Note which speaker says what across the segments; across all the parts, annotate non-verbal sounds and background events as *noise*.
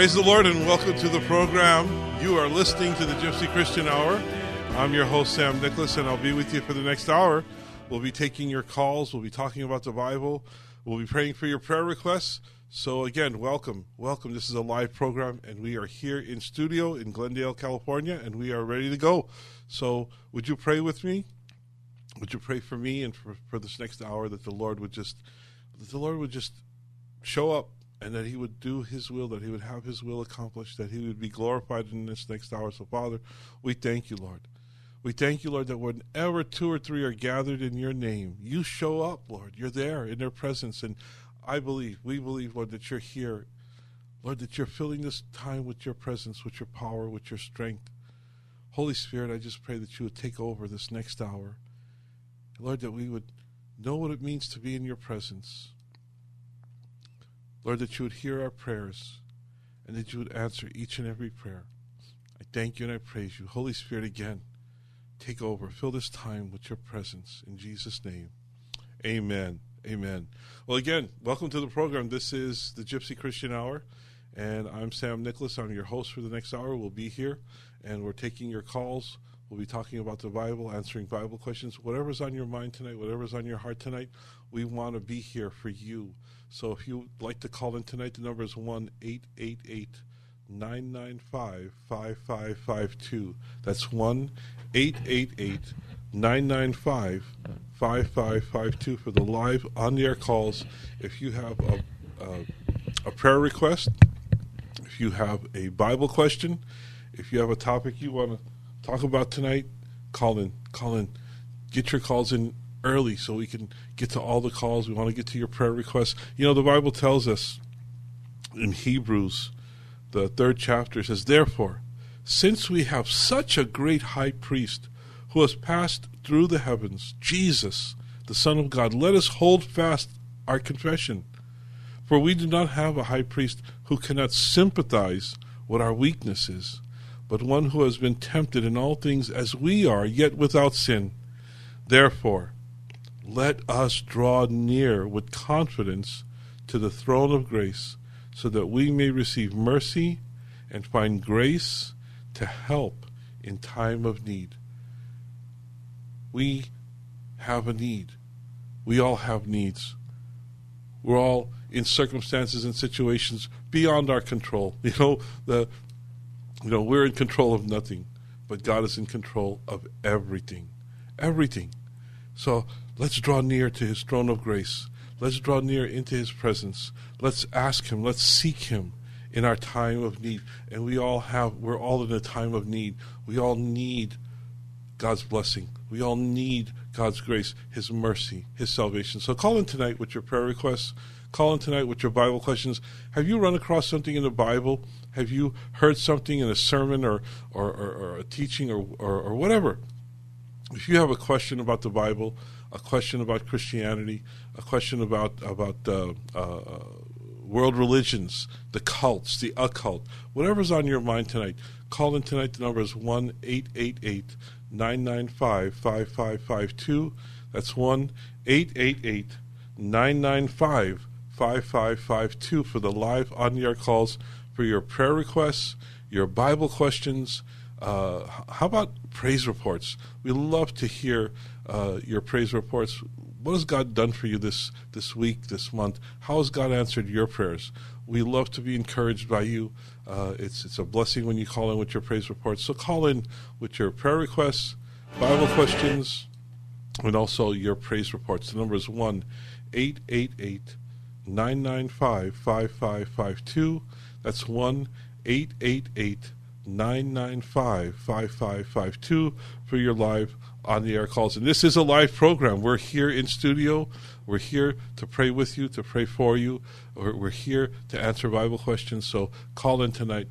Speaker 1: praise the Lord and welcome to the program. You are listening to the Gypsy Christian Hour. I'm your host, Sam Nicholas, and I'll be with you for the next hour. We'll be taking your calls, we'll be talking about the Bible, we'll be praying for your prayer requests. So, again, welcome. Welcome. This is a live program, and we are here in studio in Glendale, California, and we are ready to go. So, would you pray with me? Would you pray for me and for, for this next hour that the Lord would just, that the Lord would just show up and that he would do his will, that he would have his will accomplished, that he would be glorified in this next hour. So, Father, we thank you, Lord. We thank you, Lord, that whenever two or three are gathered in your name, you show up, Lord. You're there in their presence. And I believe, we believe, Lord, that you're here. Lord, that you're filling this time with your presence, with your power, with your strength. Holy Spirit, I just pray that you would take over this next hour. Lord, that we would know what it means to be in your presence. Lord, that you would hear our prayers and that you would answer each and every prayer. I thank you and I praise you. Holy Spirit, again, take over. Fill this time with your presence. In Jesus' name, amen. Amen. Well, again, welcome to the program. This is the Gypsy Christian Hour, and I'm Sam Nicholas. I'm your host for the next hour. We'll be here, and we're taking your calls. We'll be talking about the Bible, answering Bible questions. Whatever's on your mind tonight, whatever's on your heart tonight, we want to be here for you. So if you'd like to call in tonight, the number is 1 888 995 5552. That's 1 888 995 5552 for the live on the air calls. If you have a, a, a prayer request, if you have a Bible question, if you have a topic you want to talk about tonight, call in. Call in. Get your calls in early so we can get to all the calls. We want to get to your prayer requests. You know, the Bible tells us in Hebrews, the third chapter says, Therefore, since we have such a great high priest who has passed through the heavens, Jesus, the Son of God, let us hold fast our confession. For we do not have a high priest who cannot sympathize with our weaknesses, but one who has been tempted in all things as we are, yet without sin. Therefore, let us draw near with confidence to the throne of grace, so that we may receive mercy and find grace to help in time of need. We have a need. We all have needs. We're all in circumstances and situations beyond our control. *laughs* You know, the you know, we're in control of nothing, but God is in control of everything. Everything. So let's draw near to his throne of grace. Let's draw near into his presence. Let's ask him. Let's seek him in our time of need. And we all have, we're all in a time of need. We all need God's blessing. We all need God's grace, his mercy, his salvation. So call in tonight with your prayer requests. Call in tonight with your Bible questions. Have you run across something in the Bible? Have you heard something in a sermon or, or, or, or a teaching or, or, or whatever? If you have a question about the Bible, a question about Christianity, a question about about uh, uh, world religions, the cults, the occult, whatever's on your mind tonight, call in tonight. The number is 1 888 995 5552. That's 1 888 995 5552 for the live on the air calls for your prayer requests, your Bible questions. Uh, how about praise reports? We love to hear uh, your praise reports. What has God done for you this, this week, this month? How has God answered your prayers? We love to be encouraged by you. Uh, it's, it's a blessing when you call in with your praise reports. So call in with your prayer requests, Bible questions, and also your praise reports. The number is 1 888 995 5552. That's 1 888 995 5552 for your live on the air calls. And this is a live program. We're here in studio. We're here to pray with you, to pray for you. We're, we're here to answer Bible questions. So call in tonight.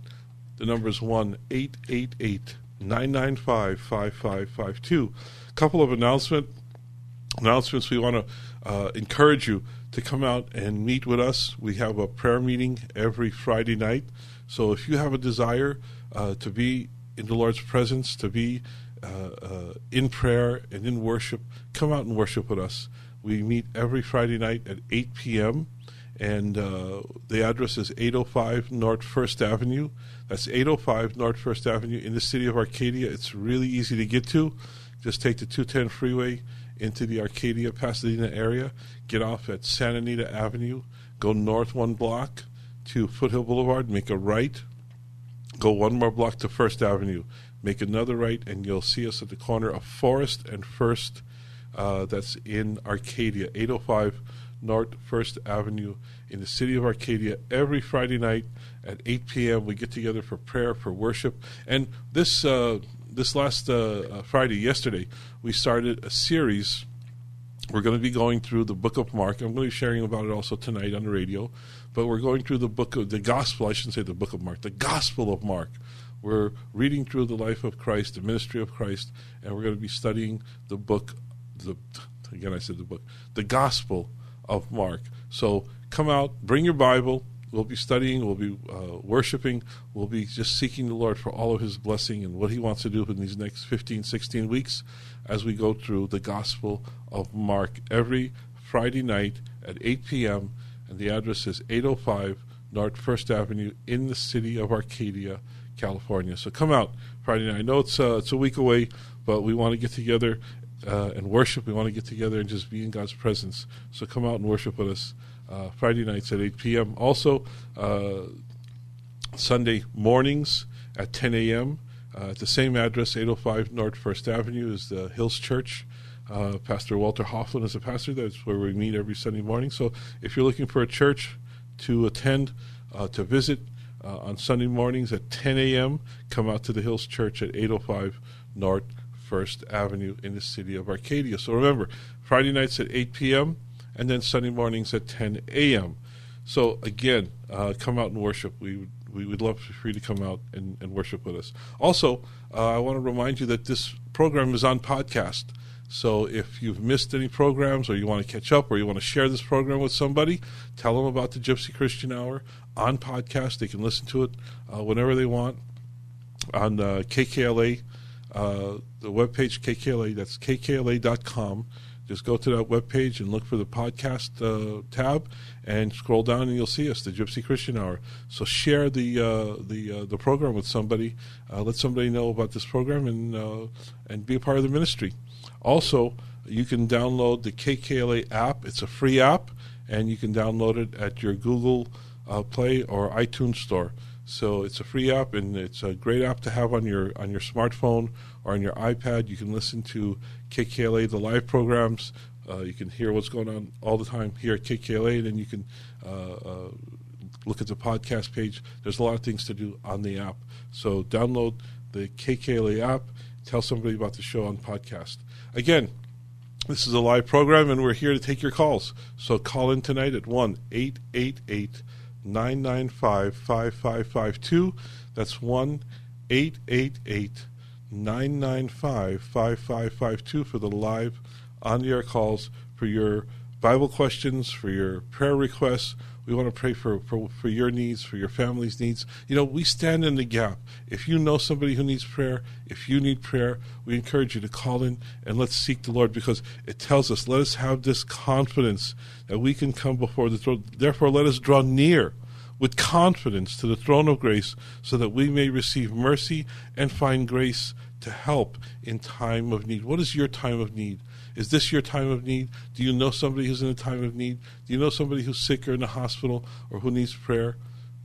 Speaker 1: The number is 1 888 995 5552. A couple of announcement, announcements. We want to uh, encourage you to come out and meet with us. We have a prayer meeting every Friday night. So if you have a desire uh, to be in the Lord's presence, to be uh, uh, in prayer and in worship, come out and worship with us. We meet every Friday night at 8 p.m. And uh, the address is 805 North First Avenue. That's 805 North First Avenue in the city of Arcadia. It's really easy to get to. Just take the 210 freeway into the Arcadia Pasadena area, get off at Santa Anita Avenue, go north one block to Foothill Boulevard, make a right, go one more block to First Avenue, make another right, and you'll see us at the corner of Forest and First. Uh, that's in Arcadia, 805 North First Avenue in the city of Arcadia. Every Friday night at 8 p.m., we get together for prayer, for worship. And this uh, this last uh, uh, Friday, yesterday, we started a series. We're going to be going through the book of Mark. I'm going to be sharing about it also tonight on the radio. But we're going through the book of the gospel. I shouldn't say the book of Mark, the gospel of Mark. We're reading through the life of Christ, the ministry of Christ, and we're going to be studying the book. The again, I said the book, the gospel of Mark. So come out, bring your Bible. We'll be studying, we'll be uh, worshiping, we'll be just seeking the Lord for all of His blessing and what He wants to do in these next 15, 16 weeks as we go through the Gospel of Mark every Friday night at 8 p.m. And the address is 805 North First Avenue in the city of Arcadia, California. So come out Friday night. I know it's, uh, it's a week away, but we want to get together uh, and worship. We want to get together and just be in God's presence. So come out and worship with us uh, Friday nights at 8 p.m. Also, uh, Sunday mornings at 10 a.m. Uh, at the same address, 805 North First Avenue, is the Hills Church. Uh, pastor Walter Hoffman is a pastor. That's where we meet every Sunday morning. So if you're looking for a church to attend, uh, to visit on Sunday mornings at 10 a.m., come out to the Hills Church at 805 North First Avenue in the city of Arcadia. So remember, Friday nights at 8 p.m., and then Sunday mornings at 10 a.m. So again, uh, come out and worship. We would, we would love for you to come out and, and worship with us. Also, uh, I want to remind you that this program is on podcast. So if you've missed any programs or you want to catch up or you want to share this program with somebody, tell them about the Gypsy Christian Hour on podcast. They can listen to it uh, whenever they want on uh, KKLA, uh, the webpage KKLA, that's kkla.com. Just go to that webpage and look for the podcast uh, tab and scroll down and you'll see us, the Gypsy Christian Hour. So share the uh, the uh, the program with somebody. Uh, let somebody know about this program and and be a part of the ministry. Also, you can download the KKLA app. It's a free app, and you can download it at your Google uh, Play or iTunes store. So it's a free app, and it's a great app to have on your on your smartphone or on your iPad. You can listen to KKLA, the live programs. Uh, you can hear what's going on all the time here at KKLA, and then you can uh, uh, look at the podcast page. There's a lot of things to do on the app. So download the KKLA app. Tell somebody about the show on podcast. Again, this is a live program, and we're here to take your calls. So call in tonight at 1 888 995 5552. That's 1 888 995 5552 for the live on the air calls for your Bible questions, for your prayer requests. We want to pray for, for, for your needs, for your family's needs. You know, we stand in the gap. If you know somebody who needs prayer, if you need prayer, we encourage you to call in and let's seek the Lord because it tells us, let us have this confidence that we can come before the throne. Therefore, let us draw near with confidence to the throne of grace so that we may receive mercy and find grace to help in time of need. What is your time of need? Is this your time of need? Do you know somebody who's in a time of need? Do you know somebody who's sick or in the hospital or who needs prayer?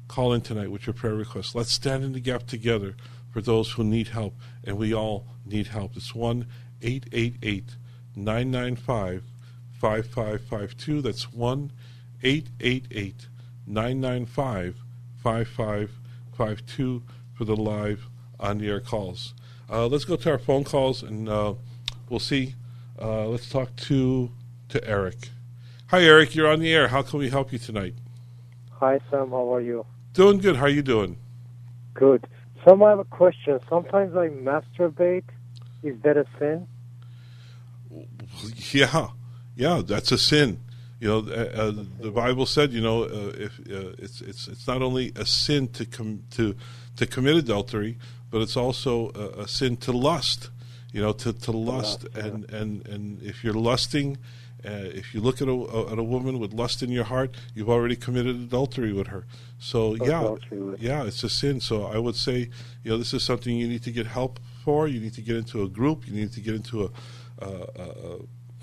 Speaker 1: Call in tonight with your prayer request. Let's stand in the gap together for those who need help, and we all need help. It's 1 888 995 5552. That's 1 888 995 5552 for the live on the air calls. Uh, let's go to our phone calls and uh, we'll see. Uh, let's talk to to Eric. Hi, Eric. You're on the air. How can we help you tonight?
Speaker 2: Hi, Sam. How are you?
Speaker 1: Doing good. How are you doing?
Speaker 2: Good. Sam, I have a question. Sometimes I masturbate. Is that a sin?
Speaker 1: Yeah, yeah, that's a sin. You know, uh, uh, the Bible said, you know, uh, if uh, it's it's it's not only a sin to com- to to commit adultery, but it's also a, a sin to lust. You know, to, to lust, and, and, and if you're lusting, uh, if you look at a, at a woman with lust in your heart, you've already committed adultery with her. So yeah, yeah, it's a sin. So I would say, you know, this is something you need to get help for. You need to get into a group. You need to get into a, a,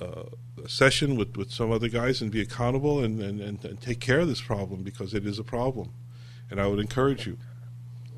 Speaker 1: a, a session with, with some other guys and be accountable and, and, and, and, take care of this problem because it is a problem. And I would encourage you.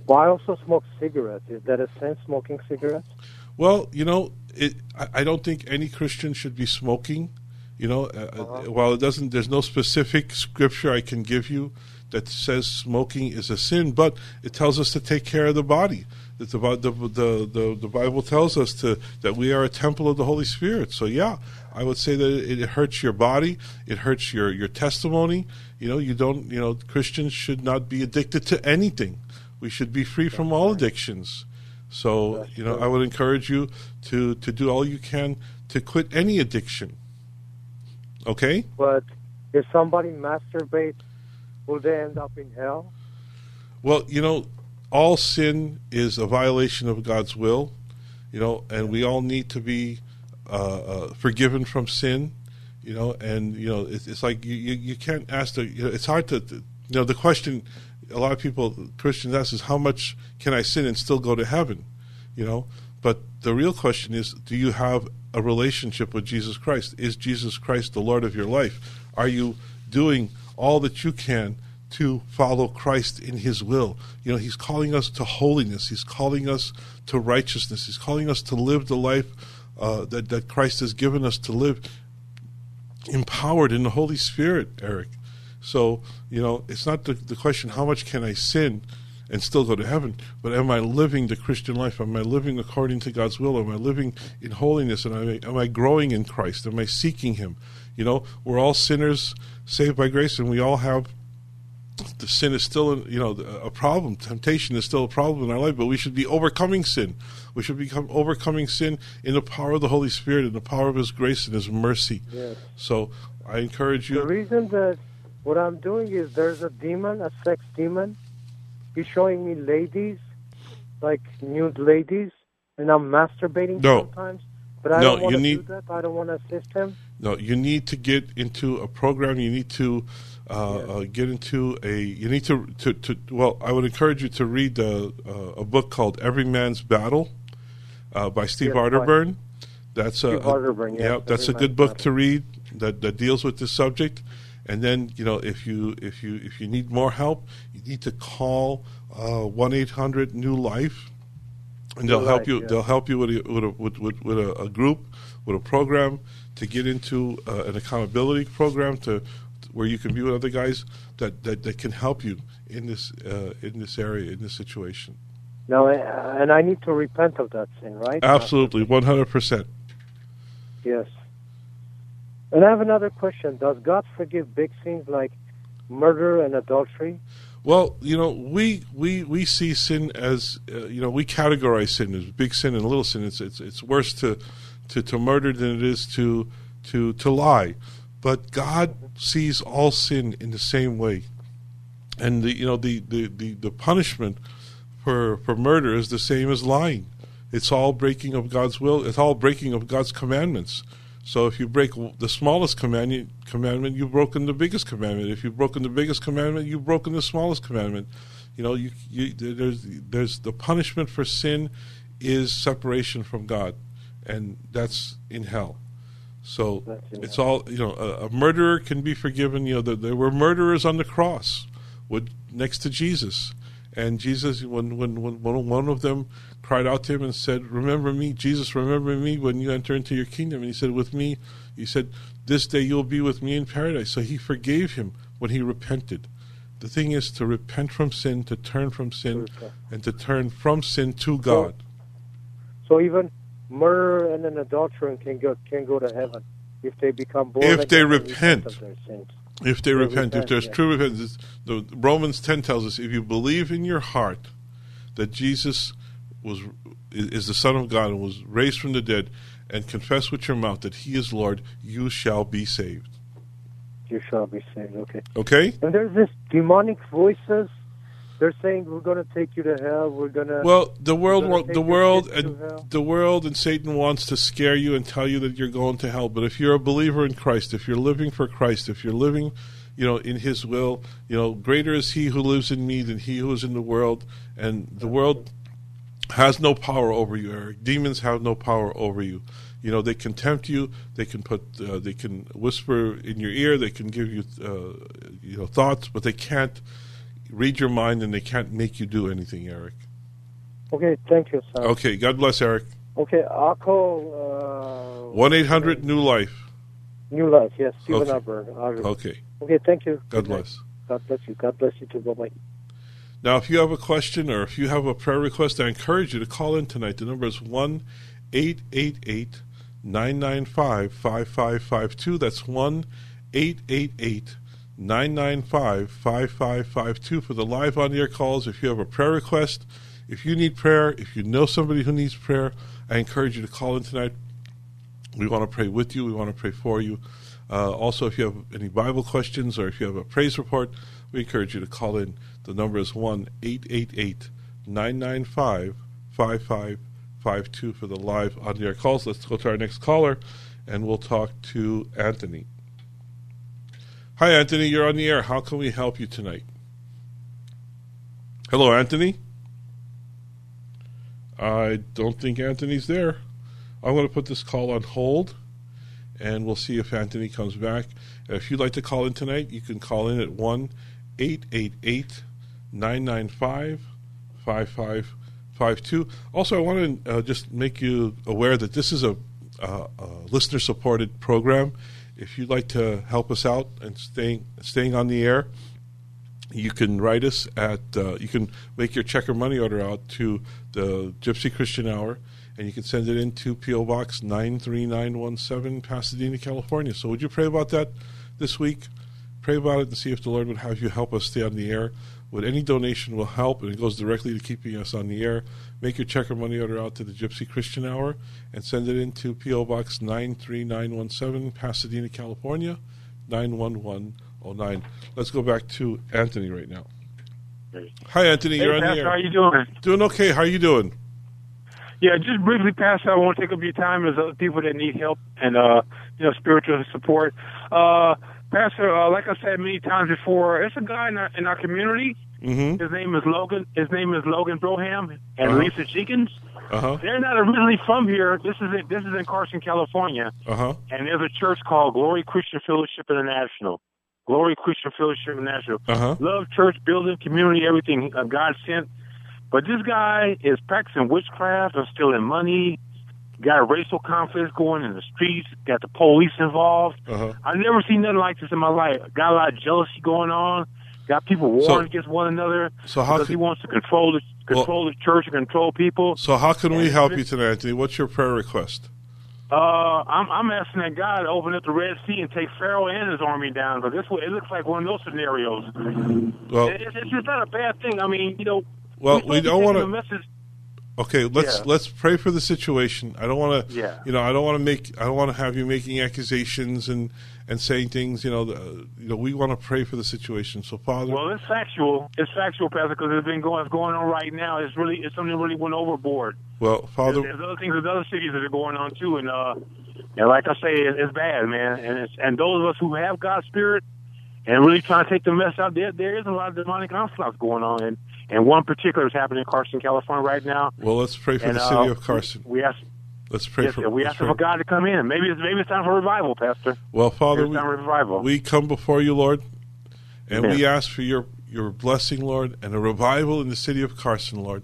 Speaker 2: Well, I also smoke cigarettes. Is that a sin, smoking cigarettes?
Speaker 1: Well, you know, it, I, I, don't think any Christian should be smoking. You know, uh, uh, uh-huh. while it doesn't, there's no specific scripture I can give you that says smoking is a sin, but it tells us to take care of the body. That the, the, the, the, Bible tells us to that we are a temple of the Holy Spirit. So yeah, I would say that it, it hurts your body, it hurts your your testimony. You know, you don't. You know, Christians should not be addicted to anything. We should be free from all addictions. So, you know, I would encourage you to, to do all you can to quit any addiction. Okay?
Speaker 2: But if somebody masturbates, will they end up in hell?
Speaker 1: Well, you know, all sin is a violation of God's will, you know, and we all need to be uh, uh, forgiven from sin, you know, and, you know, it's, it's like you, you, you, can't ask the, you know, it's hard to, you know, the question a lot of people Christians ask is how much can I sin and still go to heaven, you know? But the real question is, do you have a relationship with Jesus Christ? Is Jesus Christ the Lord of your life? Are you doing all that you can to follow Christ in His will? You know, He's calling us to holiness. He's calling us to righteousness. He's calling us to live the life uh, that that Christ has given us to live, empowered in the Holy Spirit, Eric. So, you know, it's not the, the question, how much can I sin and still go to heaven, but am I living the Christian life? Am I living according to God's will? Am I living in holiness? And am I, am I growing in Christ? Am I seeking Him? You know, we're all sinners saved by grace, and we all have the sin is still, you know, a problem. Temptation is still a problem in our life, but we should be overcoming sin. We should become overcoming sin in the power of the Holy Spirit, in the power of His grace and His mercy.
Speaker 2: Yes.
Speaker 1: So I encourage you.
Speaker 2: The reason that what I'm doing is there's a demon, a sex demon. He's showing me ladies, like nude ladies, and I'm masturbating
Speaker 1: no.
Speaker 2: sometimes. But I
Speaker 1: no,
Speaker 2: don't want
Speaker 1: you
Speaker 2: to
Speaker 1: need,
Speaker 2: do that. I don't want to assist him.
Speaker 1: No, you need to get into a program. You need to uh, uh, get into a. You need to, to, to. Well, I would encourage you to read uh, a book called Every Man's Battle uh, by Steve yes, Arterburn. That's
Speaker 2: Steve a, Arterburn, yes,
Speaker 1: yeah, that's a good book battle. to read that, that deals with this subject. And then you know if you if you if you need more help, you need to call uh, one eight hundred New Life, and they'll help you. Yeah. They'll help you with a, with a, with, with, with a, a, group, with a program to get into uh, an accountability program to where you can be with other guys that, that, that can help you in this uh, in this area in this situation.
Speaker 2: No, and I need to repent of that sin, right?
Speaker 1: Absolutely, one hundred percent.
Speaker 2: Yes. And I have another question. Does God forgive big sins like murder and adultery?
Speaker 1: Well, you know, we we, we see sin as uh, you know we categorize sin as big sin and little sin. It's it's it's worse to to, to murder than it is to to to lie. But God sees all sin in the same way. and the you know the, the, the, the punishment for for murder is the same as lying. It's all breaking of God's will. It's all breaking of God's commandments. So if you break the smallest commandment, commandment, you've broken the biggest commandment. If you've broken the biggest commandment, you've broken the smallest commandment. You know, you, you, there's there's the punishment for sin is separation from God, and that's in hell. So it's all you know. A, a, murderer can be forgiven. You know, there, there were murderers on the cross, with next to Jesus, and Jesus, when when when one of them cried out to him and said, "Remember me, Jesus. Remember me when you enter into your kingdom." And he said, "With me," he said, "This day you'll be with me in paradise." So he forgave him when he repented. The thing is to repent from sin, to turn from sin, and to turn from sin to God.
Speaker 2: So, so even murderer and an adulterer can go can go to heaven if they become born
Speaker 1: if they repent.
Speaker 2: repent
Speaker 1: if they, repent, repent, if there's yeah. true repentance, the Romans ten tells us if you believe in your heart that Jesus was is the Son of God and was raised from the dead, and confess with your mouth that He is Lord, you shall be saved.
Speaker 2: You shall be saved. Okay.
Speaker 1: Okay.
Speaker 2: And there's this demonic voices they're saying we're going to take you to hell. We're going to.
Speaker 1: Well, the world, the world, and the world, and Satan wants to scare you and tell you that you're going to hell. But if you're a believer in Christ, if you're living for Christ, if you're living, you know, in His will, you know, greater is He who lives in me than He who is in the world, and the world has no power over you, Eric. Demons have no power over you. You know, they can tempt you. They can put, uh, they can whisper in your ear. They can give you, uh, you know, thoughts, but they can't read your mind and they can't make you do anything, Eric.
Speaker 2: Okay, thank you, sir.
Speaker 1: Okay, God bless, Eric.
Speaker 2: Okay, I'll call.
Speaker 1: Uh, 1 800 New Life.
Speaker 2: New Life, yes, Stephen
Speaker 1: okay. Okay.
Speaker 2: Okay, thank you.
Speaker 1: God bless.
Speaker 2: God bless you. God bless you too. Bye bye.
Speaker 1: Now, if you have a question or if you have a prayer request, I encourage you to call in tonight. The number is 1 888 995 5552. That's 1 888 995 5552 for the live on air calls. If you have a prayer request, if you need prayer, if you know somebody who needs prayer, I encourage you to call in tonight. We want to pray with you, we want to pray for you. Uh, also, if you have any Bible questions or if you have a praise report, we encourage you to call in. The number is 1 888 995 5552 for the live on air calls. Let's go to our next caller and we'll talk to Anthony. Hi, Anthony. You're on the air. How can we help you tonight? Hello, Anthony. I don't think Anthony's there. I'm going to put this call on hold, and we'll see if Anthony comes back. If you'd like to call in tonight, you can call in at 1 888 995 5552. Also, I want to uh, just make you aware that this is a, a listener supported program if you'd like to help us out and staying staying on the air, you can write us at uh, you can make your check or money order out to the Gypsy Christian Hour, and you can send it into PO Box nine three nine one seven, Pasadena, California. So would you pray about that this week? Pray about it and see if the Lord would have you help us stay on the air. Would any donation will help, and it goes directly to keeping us on the air. Make your check or money order out to the Gypsy Christian Hour and send it into P.O. Box 93917, Pasadena, California, 91109. Let's go back to Anthony right now. Hi, Anthony.
Speaker 3: Hey,
Speaker 1: you're on
Speaker 3: Pastor,
Speaker 1: the air.
Speaker 3: How you doing?
Speaker 1: Doing okay. How are you doing?
Speaker 3: Yeah, just briefly, Pastor. I won't take up your time. There's other people that need help and uh, you know spiritual support. Uh, Pastor, uh, like I said many times before, it's a guy in our, in our community.
Speaker 1: Mm-hmm.
Speaker 3: His name is Logan. His name is Logan Broham and uh-huh. Lisa Jenkins.
Speaker 1: Uh-huh.
Speaker 3: They're not originally from here. This is in, this is in Carson, California.
Speaker 1: Uh-huh.
Speaker 3: And there's a church called Glory Christian Fellowship International. Glory Christian Fellowship International.
Speaker 1: Uh-huh.
Speaker 3: Love church building, community, everything uh, God sent. But this guy is practicing witchcraft and stealing money got a racial conflicts going in the streets, got the police involved.
Speaker 1: Uh-huh.
Speaker 3: I've never seen nothing like this in my life. Got a lot of jealousy going on. Got people warring so, against one another
Speaker 1: so how
Speaker 3: because
Speaker 1: can,
Speaker 3: he wants to control the control well, the church and control people.
Speaker 1: So how can we help you tonight, Anthony? What's your prayer request?
Speaker 3: Uh, I'm, I'm asking that God open up the Red Sea and take Pharaoh and his army down. But this it looks like one of those scenarios.
Speaker 1: Well,
Speaker 3: it's, it's just not a bad thing. I mean, you know.
Speaker 1: Well, we don't want
Speaker 3: to.
Speaker 1: Okay, let's yeah. let's pray for the situation. I don't want
Speaker 3: to, yeah.
Speaker 1: you know, I don't want to make, I don't want to have you making accusations and and saying things. You know, the, you know, we want to pray for the situation. So, Father,
Speaker 3: Well, it's factual. It's factual, Pastor, because it's been going. It's going on right now. It's really. It's something that really went overboard.
Speaker 1: well, Father,
Speaker 3: There's, there's other things. There's other cities that are going on too, and uh, and like I say, it, it's bad, man. And it's, and those of us who have God's spirit and really trying to take the mess out there, there is a lot of demonic onslaughts going on, and and one particular is happening in Carson, California, right now.
Speaker 1: well, let's pray for
Speaker 3: and,
Speaker 1: the
Speaker 3: uh,
Speaker 1: city of Carson.
Speaker 3: We ask.
Speaker 1: Let's pray
Speaker 3: Yes,
Speaker 1: for.
Speaker 3: we ask
Speaker 1: pray.
Speaker 3: for God to come in. Maybe it's maybe it's time for revival, Pastor.
Speaker 1: Well, Father, we,
Speaker 3: time for revival.
Speaker 1: we come before you, Lord, and we ask for your your blessing, Lord, and a revival in the city of Carson, Lord.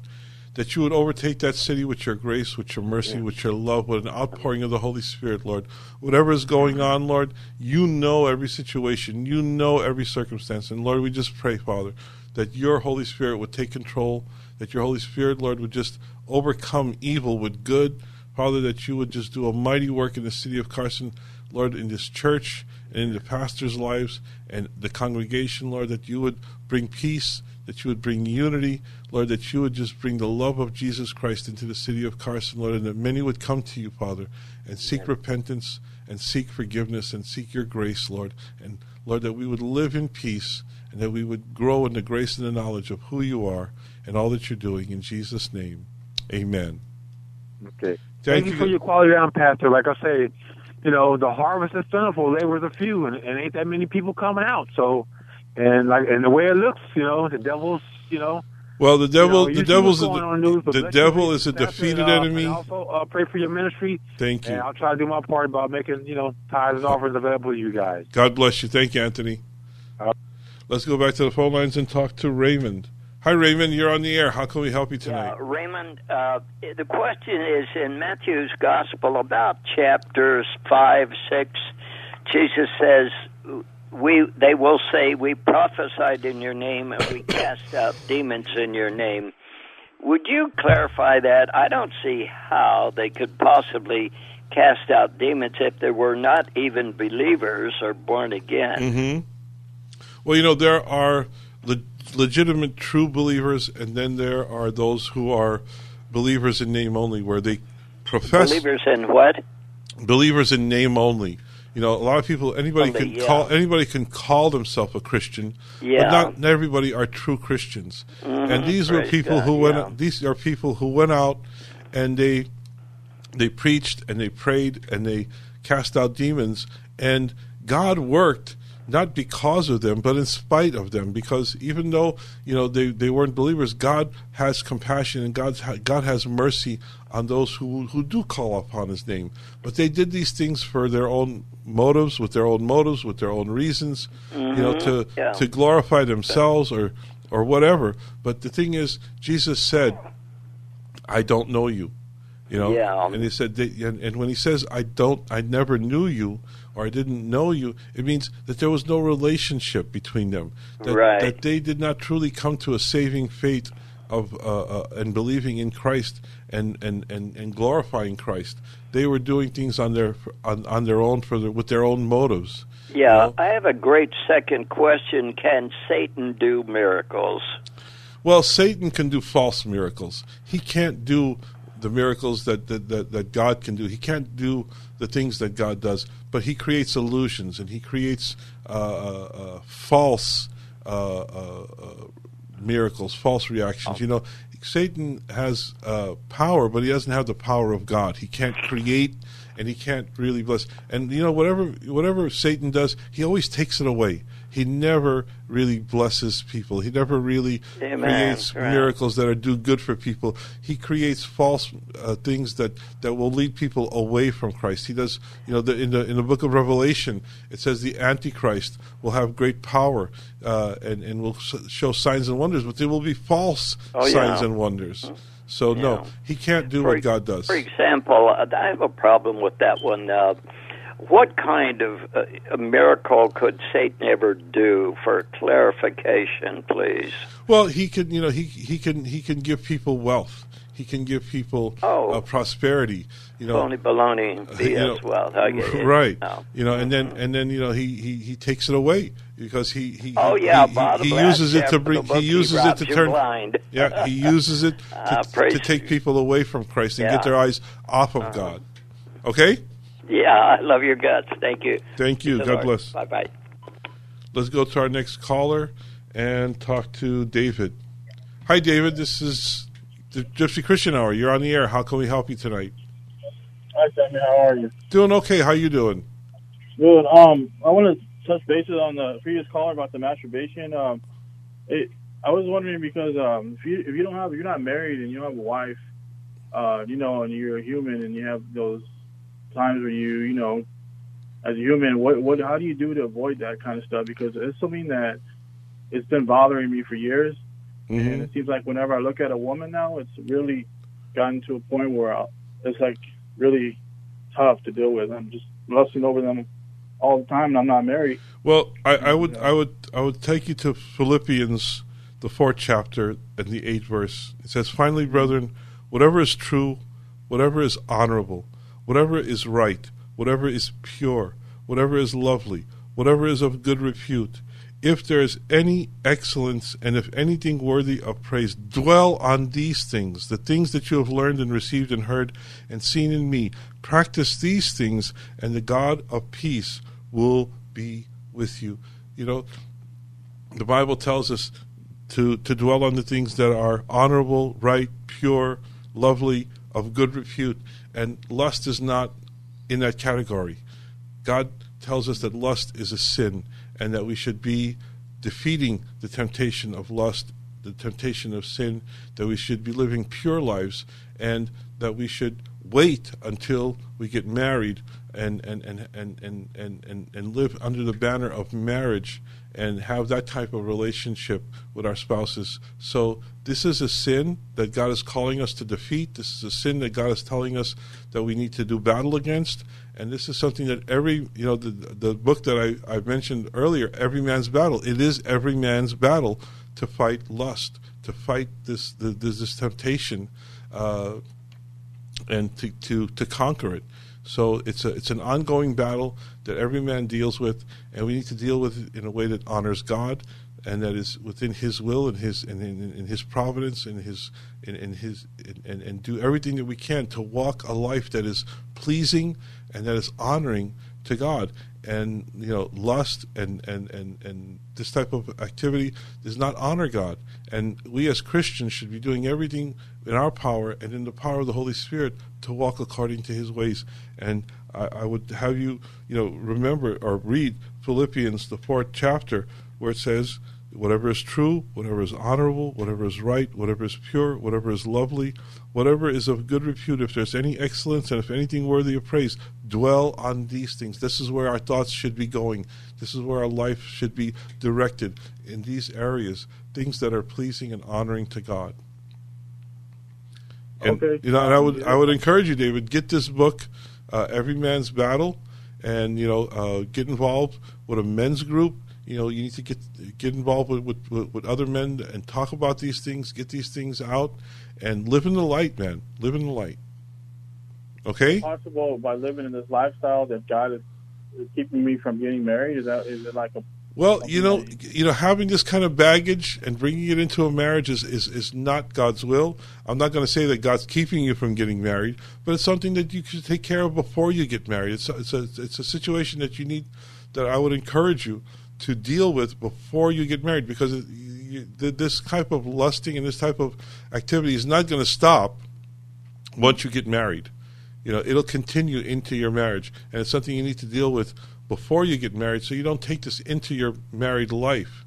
Speaker 1: That you would overtake that city with your grace, with your mercy, with your love, with an outpouring of the Holy Spirit, Lord. Whatever is going on, Lord, you know every situation, you know every circumstance. And Lord, we just pray, Father, that your Holy Spirit would take control, that your Holy Spirit, Lord, would just overcome evil with good. Father, that you would just do a mighty work in the city of Carson, Lord, in this church and in the pastors' lives and the congregation, Lord, that you would bring peace, that you would bring unity, Lord, that you would just bring the love of Jesus Christ into the city of Carson, Lord, and that many would come to you, Father, and seek repentance and seek forgiveness and seek your grace, Lord. And Lord, that we would live in peace and that we would grow in the grace and the knowledge of who you are and all that you're doing. In Jesus' name, amen.
Speaker 3: Okay.
Speaker 1: Thank
Speaker 3: Thank, you
Speaker 1: you.
Speaker 3: for your quality down, Pastor. Like I say, you know, the harvest is plentiful, laborers are few, and, and ain't that many people coming out. So, and like, and the way it looks, you know, the devil's, you know,
Speaker 1: Well, the devil,
Speaker 3: you know,
Speaker 1: the
Speaker 3: you see
Speaker 1: devil's, a,
Speaker 3: going on in the news,
Speaker 1: the devil is a defeated
Speaker 3: and, uh,
Speaker 1: enemy.
Speaker 3: And also, uh, pray for your ministry.
Speaker 1: Thank you.
Speaker 3: And I'll try to do my part by making, you know, tithes and offerings available to you guys.
Speaker 1: God bless you. Thank you, Anthony.
Speaker 3: Uh,
Speaker 1: Let's go back to the phone lines and talk to Raymond. Hi, Raymond. You're on the air. How can we help you tonight?
Speaker 4: Uh, Raymond, uh, the question is in Matthew's Gospel about chapters five, six. Jesus says, "We they will say we prophesied in your name and we cast out demons in your name." Would you clarify that? I don't see how they could possibly cast out demons if they were not even believers or born again.
Speaker 1: Mm-hmm. Well, you know, there are le- legitimate true believers, and then there are those who are believers in name only, where they profess
Speaker 4: Believers in what?
Speaker 1: believers in name only. You know, a lot of people, anybody can
Speaker 4: yeah.
Speaker 1: call anybody can call themselves a Christian,
Speaker 4: Yeah.
Speaker 1: but not, not everybody are true Christians. Mm, and these were people
Speaker 4: God,
Speaker 1: who went.
Speaker 4: yeah.
Speaker 1: These are people who went out and they they preached and they prayed and they cast out demons, and God worked not because of them, but in spite of them. Because even though you know they, they weren't believers, God has compassion and God's God has mercy on those who who do call upon His name. But they did these things for their own motives, with their own motives, with their own reasons, you know, mm-hmm. to
Speaker 4: yeah.
Speaker 1: to glorify themselves or or whatever. But the thing is, Jesus said, "I don't know you." You know,
Speaker 4: Yeah.
Speaker 1: and he said, and, and when he says, "I don't, I never knew you," or "I didn't know you," it means that there was no relationship between them. That,
Speaker 4: Right.
Speaker 1: that they did not truly come to a saving faith of uh, uh, and believing in Christ and, and, and, and glorifying Christ. They were doing things on their on, on their own for their, with their own motives.
Speaker 4: Yeah,
Speaker 1: Well-
Speaker 4: I have a great second question. Can Satan do miracles?
Speaker 1: Well, Satan can do false miracles. He can't do the miracles that, that, that, that God can do. He can't do the things that God does, but he creates illusions and he creates uh, uh, uh, false uh, uh, uh, miracles, false reactions. You know, Satan has power, but he doesn't have the power of God. He can't create and he can't really bless. And you know, whatever whatever Satan does, he always takes it away. He never really blesses people. He never really
Speaker 4: Amen.
Speaker 1: creates
Speaker 4: Right.
Speaker 1: miracles that are do good for people. He creates false uh, things that, that will lead people away from Christ. He does, you know, the, in the in the book of Revelation, it says the Antichrist will have great power uh, and and will show signs and wonders, but they will be false
Speaker 4: Oh, yeah.
Speaker 1: signs and wonders. So no, he can't do
Speaker 4: For-
Speaker 1: what God does.
Speaker 4: For example, I have a problem with that one. Uh, what kind of uh, a miracle could Satan ever do? For clarification, please.
Speaker 1: Well, he can, you know, he he can he can give people wealth. He can give people
Speaker 4: Oh.
Speaker 1: uh, prosperity. You know,
Speaker 4: Phony baloney, BS.
Speaker 1: you know,
Speaker 4: well, I get it.
Speaker 1: right?
Speaker 4: No.
Speaker 1: You know, and then and then you know he, he, he takes it away because he he
Speaker 4: Oh yeah,
Speaker 1: he, he uses it to bring he uses it to turn
Speaker 4: blind. *laughs*
Speaker 1: yeah he uses it to, *laughs*
Speaker 4: Ah,
Speaker 1: to take people away from Christ and
Speaker 4: Yeah. Uh-huh.
Speaker 1: get their eyes off of God. Okay,
Speaker 4: Yeah, I love your guts. Thank you.
Speaker 1: Thank you. God bless.
Speaker 4: Bye bye.
Speaker 1: Let's go to our next caller and talk to David. Hi, David. This is the Gypsy Christian Hour. You're on the air. How can we help you tonight?
Speaker 5: Hi, Sammy. How are you?
Speaker 1: Doing okay. How you doing?
Speaker 5: Good. Um, I want to touch bases on the previous caller about the masturbation. Um, it, I was wondering because um, if you if you don't have if you're not married and you don't have a wife, uh, you know, and you're a human and you have those times where you you know, as a human, what what how do you do to avoid that kind of stuff? Because it's something that it's been bothering me for years,
Speaker 1: Mm-hmm.
Speaker 5: and it seems like whenever I look at a woman now, it's really gotten to a point where I, it's like really tough to deal with. I'm just lusting over them all the time, and I'm not married.
Speaker 1: Well, I, I would, I would, I would take you to Philippians, the fourth chapter and the eighth verse. It says, "Finally, brethren, whatever is true, whatever is honorable, whatever is right, whatever is pure, whatever is lovely, whatever is of good repute." If there is any excellence and if anything worthy of praise, dwell on these things, the things that you have learned and received and heard and seen in me. Practice these things, and the God of peace will be with you. You know, the Bible tells us to, to dwell on the things that are honorable, right, pure, lovely, of good repute. And lust is not in that category. God tells us that lust is a sin and that we should be defeating the temptation of lust, the temptation of sin, that we should be living pure lives, and that we should wait until we get married and and, and, and, and, and, and, and live under the banner of marriage and have that type of relationship with our spouses. So this is a sin that God is calling us to defeat. This is a sin that God is telling us that we need to do battle against. And this is something that every, you know, the, the book that I, I mentioned earlier, Every Man's Battle, it is every man's battle to fight lust, to fight this, the, this, this temptation, uh, and to, to, to conquer it. So it's a it's an ongoing battle that every man deals with, and we need to deal with it in a way that honors God and that is within His will and His and in, in His providence and His in, in His and, and do everything that we can to walk a life that is pleasing and that is honoring to God. And you know, lust and and and and this type of activity does not honor God. And we as Christians should be doing everything in our power and in the power of the Holy Spirit to walk according to His ways. And I, I would have you, you know, remember or read Philippians, the fourth chapter, where it says, whatever is true, whatever is honorable, whatever is right, whatever is pure, whatever is lovely, whatever is of good repute, if there's any excellence and if anything worthy of praise, dwell on these things. This is where our thoughts should be going. This is where our life should be directed in these areas, things that are pleasing and honoring to God. And,
Speaker 5: Okay.
Speaker 1: You know, and I would I would encourage you, David, get this book, uh, Every Man's Battle, and you know, uh, get involved with a men's group. You know, you need to get get involved with, with, with, other men and talk about these things, get these things out, and live in the light, man. Live in the light. Okay.
Speaker 5: Possible by living in this lifestyle that God is, is keeping me from getting married. Is that is it like a
Speaker 1: Well, you know, you know, having this kind of baggage and bringing it into a marriage is, is, is not God's will. I'm not going to say that God's keeping you from getting married, but it's something that you should take care of before you get married. It's a, it's a it's a situation that you need that I would encourage you to deal with before you get married because it, you, this type of lusting and this type of activity is not going to stop once you get married. You know, it'll continue into your marriage, and it's something you need to deal with before you get married, so you don't take this into your married life.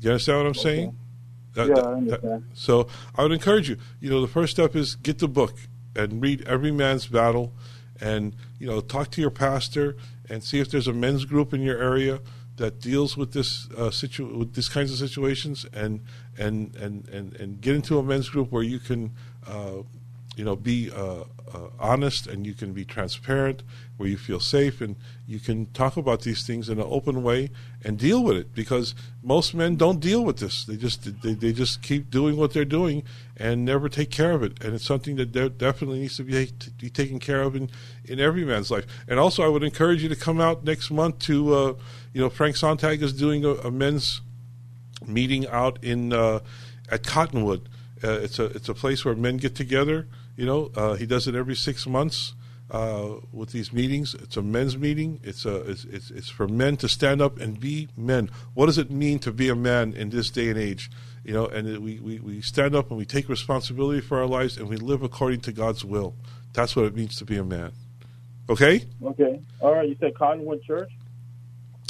Speaker 1: You understand what I'm saying? That-
Speaker 5: Yeah,
Speaker 1: that-
Speaker 5: I understand.
Speaker 1: so I would encourage you. You know, the first step is get the book and read Every Man's Battle, and you know, talk to your pastor and see if there's a men's group in your area that deals with this uh, situ- with these kinds of situations, and and and and and get into a men's group where you can. Uh, you know, be uh, uh, honest and you can be transparent, where you feel safe and you can talk about these things in an open way and deal with it. Because most men don't deal with this; they just they, they just keep doing what they're doing and never take care of it. And it's something that de- definitely needs to be to be taken care of in in every man's life. And also, I would encourage you to come out next month to, uh, you know, Frank Sontag is doing a, a men's meeting out in uh, at Cottonwood. Uh, it's a it's a place where men get together. You know, uh, he does it every six months. uh, with these meetings. It's a men's meeting. It's a it's, it's it's for men to stand up and be men. What does it mean to be a man in this day and age? You know, and we, we, we stand up and we take responsibility for our lives and we live according to God's will. That's what it means to be a man. Okay?
Speaker 5: Okay. All right. You said Cottonwood Church.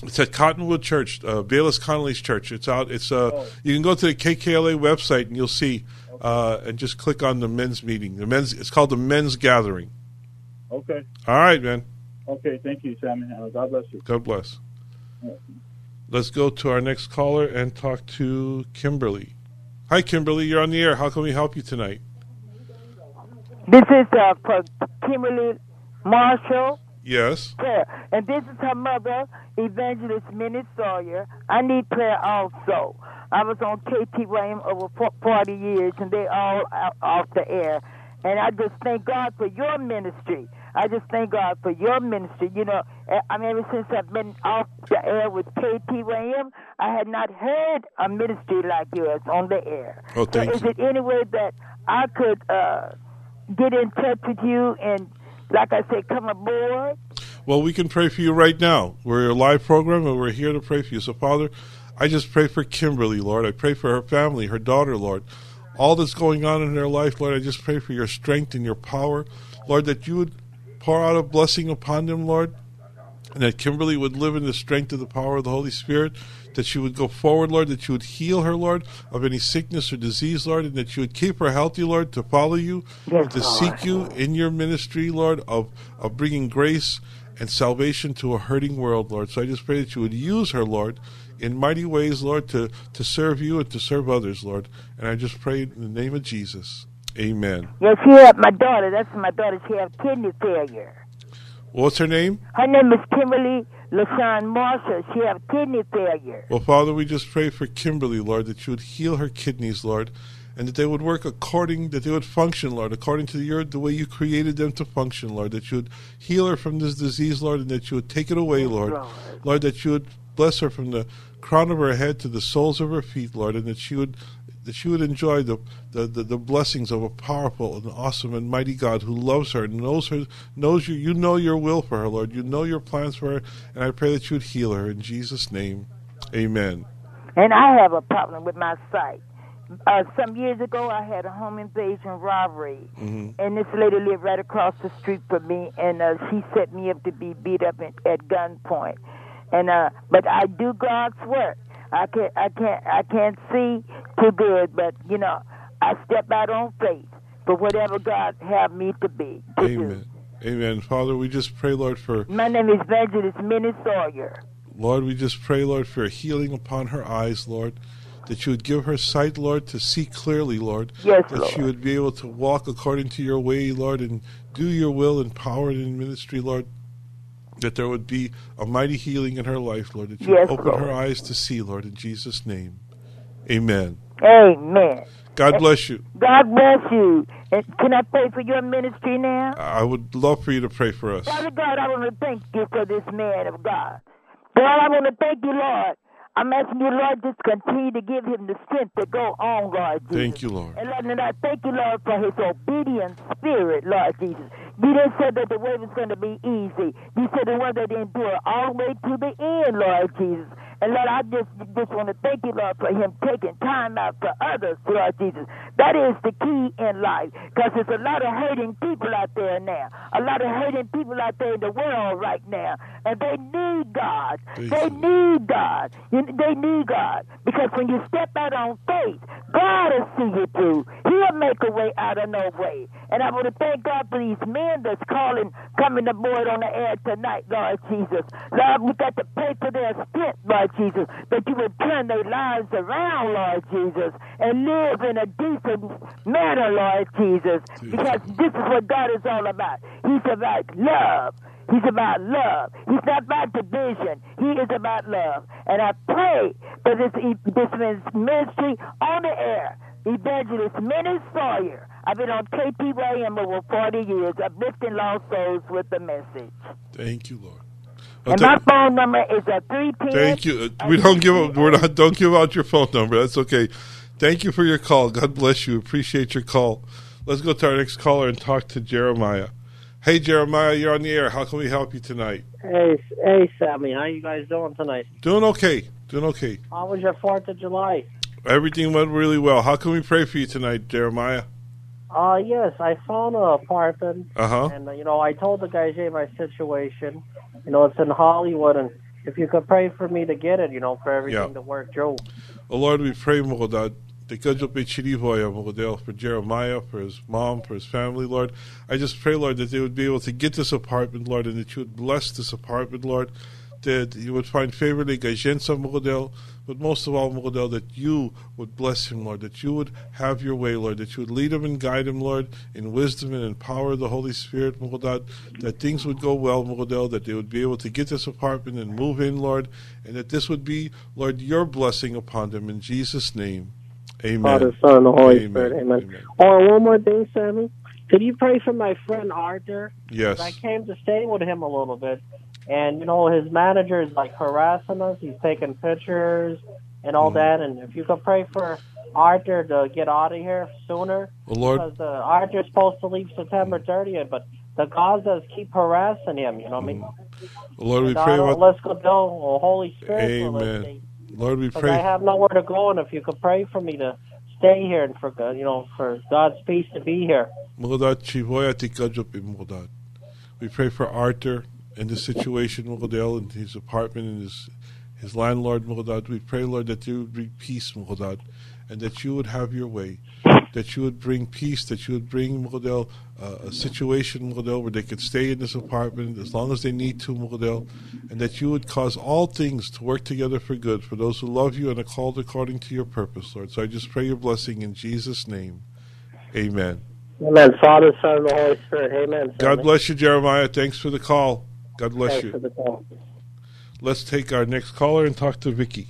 Speaker 1: It's at Cottonwood Church, uh, Bayless Conley's church. It's out. It's uh, oh. you can go to the KKLA website and you'll see. Uh, and just click on the men's meeting. The men's. It's called the men's gathering.
Speaker 5: Okay.
Speaker 1: All right, man.
Speaker 5: Okay. Thank you, Sammy. God bless you.
Speaker 1: God bless. Let's go to our next caller and talk to Kimberly. Hi, Kimberly. You're on the air. How can we help you tonight?
Speaker 6: This is uh, for Kimberly Marshall.
Speaker 1: Yes.
Speaker 6: Prayer. And this is her mother, Evangelist Minnie Sawyer. I need prayer also. I was on KTYM over 40 years, and they all off the air. And I just thank God for your ministry. I just thank God for your ministry. You know, I mean, ever since I've been off the air with KTYM, I had not heard a ministry like yours on the air.
Speaker 1: Oh, thank
Speaker 6: so you. Is it any way that I could uh, get in touch with you and like I said, come aboard?
Speaker 1: Well, we can pray for you right now. We're a live program, and we're here to pray for you. So, Father, I just pray for Kimberly, Lord. I pray for her family, her daughter, Lord. All that's going on in her life, Lord, I just pray for your strength and your power, Lord, that you would pour out a blessing upon them, Lord, and that Kimberly would live in the strength of the power of the Holy Spirit that she would go forward, Lord, that you would heal her, Lord, of any sickness or disease, Lord, and that you would keep her healthy, Lord, to follow you,
Speaker 6: yes,
Speaker 1: to seek you in your ministry, Lord, of, of bringing grace and salvation to a hurting world, Lord. So I just pray that you would use her, Lord, in mighty ways, Lord, to, to serve you and to serve others, Lord. And I just pray in the name of Jesus. Amen.
Speaker 6: Yes, she had my daughter. That's my daughter. She had kidney failure.
Speaker 1: What's her name?
Speaker 6: Her name is Kimberly LaShawn Marshall. She have kidney failure.
Speaker 1: Well, Father, we just pray for Kimberly, Lord, that you would heal her kidneys, Lord, and that they would work according, that they would function, Lord, according to your, the way you created them to function, Lord, that you would heal her from this disease, Lord, and that you would take it away, Lord. Lord, Lord that you would bless her from the crown of her head to the soles of her feet, Lord, and that she would that she would enjoy the, the, the, the, blessings of a powerful and awesome and mighty God who loves her and knows her knows you you know your will for her, Lord. You know your plans for her, and I pray that you would heal her in Jesus' name. Amen.
Speaker 6: And I have a problem with my sight. Uh, some years ago, I had a home invasion robbery,
Speaker 1: mm-hmm.
Speaker 6: and this lady lived right across the street from me, and uh, she set me up to be beat up at, at gunpoint. And uh, but I do God's work. I can't, I can't, I can't see too good, but you know, I step out on faith for whatever God have me to be. To
Speaker 1: Amen.
Speaker 6: Do.
Speaker 1: Amen. Father, we just pray, Lord, for.
Speaker 6: My name is Evangelist Minnie Sawyer.
Speaker 1: Lord, we just pray, Lord, for healing upon her eyes, Lord. That you would give her sight, Lord, to see clearly, Lord.
Speaker 6: Yes,
Speaker 1: that
Speaker 6: Lord.
Speaker 1: she would be able to walk according to your way, Lord, and do your will and power in ministry, Lord that there would be a mighty healing in her life, Lord, that you
Speaker 6: yes,
Speaker 1: open
Speaker 6: Lord.
Speaker 1: her eyes to see, Lord, in Jesus' name. Amen.
Speaker 6: Amen.
Speaker 1: God bless you.
Speaker 6: God bless you. And can I pray for your ministry now?
Speaker 1: I would love for you to pray for us.
Speaker 6: Father God, I want to thank you for this man of God. God, I want to thank you, Lord. I'm asking you, Lord, just continue to give him the strength to go on, Lord Jesus.
Speaker 1: Thank you, Lord.
Speaker 6: And Lord, and I thank you, Lord, for his obedient spirit, Lord Jesus. You didn't say that the way was going to be easy. You said the one that endure all the way to the end, Lord Jesus. And Lord, I just just want to thank you, Lord, for him taking time out for others, Lord Jesus. That is the key in life, because there's a lot of hurting people out there now, a lot of hurting people out there in the world right now, and they need God.
Speaker 1: Thank
Speaker 6: they
Speaker 1: you.
Speaker 6: need God. You- They need God, because when you step out on faith, God will see you through. He'll make a way out of no way. And I want to thank God for these men that's calling, coming aboard on the air tonight, Lord Jesus. Lord, we got to pray for their strength, Lord Jesus, that you would turn their lives around, Lord Jesus, and live in a decent manner, Lord Jesus, because this is what God is all about. He's about love. He's about love. He's not about division. He is about love. And I pray for this this ministry on the air. Evangelist Minnie Sawyer. I've been on KTYM over 40 years, uplifting lost souls with the message.
Speaker 1: Thank you, Lord.
Speaker 6: And
Speaker 1: Well,
Speaker 6: my phone number is a 310.
Speaker 1: Thank you. We don't give out, we're not don't give out your phone number. That's okay. Thank you for your call. God bless you. Appreciate your call. Let's go to our next caller and talk to Jeremiah. Hey, Jeremiah, you're on the air. How can we help you tonight?
Speaker 7: Hey, hey, Sammy, how you guys doing tonight?
Speaker 1: Doing okay. Doing okay.
Speaker 7: How was your Fourth of July?
Speaker 1: Everything went really well. How can we pray for you tonight, Jeremiah?
Speaker 7: Uh, yes, I found an apartment,
Speaker 1: Uh-huh.
Speaker 7: and uh, you know, I told the guy, hey, my situation, you know, it's in Hollywood, and if you could pray for me to get it, you know, for everything
Speaker 1: Yeah.
Speaker 7: to work, Joe.
Speaker 1: Oh Lord, we pray, Mogodad, that God will be chirivoya, Mogodel, for Jeremiah, for his mom, for his family, Lord. I just pray, Lord, that they would be able to get this apartment, Lord, and that you would bless this apartment, Lord, that you would find favor in Gajensa, Mogodel, but most of all, Mogodel, that you would bless him, Lord, that you would have your way, Lord, that you would lead him and guide him, Lord, in wisdom and in power of the Holy Spirit, Mogodad, that things would go well, Mogodel, that they would be able to get this apartment and move in, Lord, and that this would be, Lord, your blessing upon them in Jesus' name. Amen.
Speaker 7: Father, Son, the Holy
Speaker 1: Amen.
Speaker 7: Spirit. Amen. Or oh, one more thing, Sammy. Could you pray for my friend Arthur?
Speaker 1: Yes.
Speaker 7: I came to stay with him a little bit, and you know his manager is like harassing us. He's taking pictures and all that. And if you could pray for Arthur to get out of here sooner,
Speaker 1: Well, Lord-
Speaker 7: because uh, Arthur's supposed to leave September 30th, but the Gazas keep harassing him. You know what I mean?
Speaker 1: Lord, we pray about
Speaker 7: let's go, oh, Holy Spirit. will let me-
Speaker 1: Amen. Lord, we pray.
Speaker 7: I have nowhere to go, and if you could pray for me to stay here and for you know, for God's peace to be here.
Speaker 1: Mogodad, chivoya tikajop im Mogodad. We pray for Arthur and the situation, Mogodel, in his apartment and his his landlord, Mogodad. We pray, Lord, that you would bring peace, Mogodad, and that you would have your way. That you would bring peace, that you would bring Mogodel uh, a situation, Mogodel, where they could stay in this apartment as long as they need to, Mogodel, and that you would cause all things to work together for good for those who love you and are called according to your purpose, Lord. So I just pray your blessing in Jesus' name. Amen.
Speaker 7: Amen. Father, Son, and the Holy Spirit. Amen.
Speaker 1: God bless you, Jeremiah. Thanks for the call. God bless
Speaker 7: Thanks
Speaker 1: you.
Speaker 7: for the call.
Speaker 1: Let's take our next caller and talk to Vicky.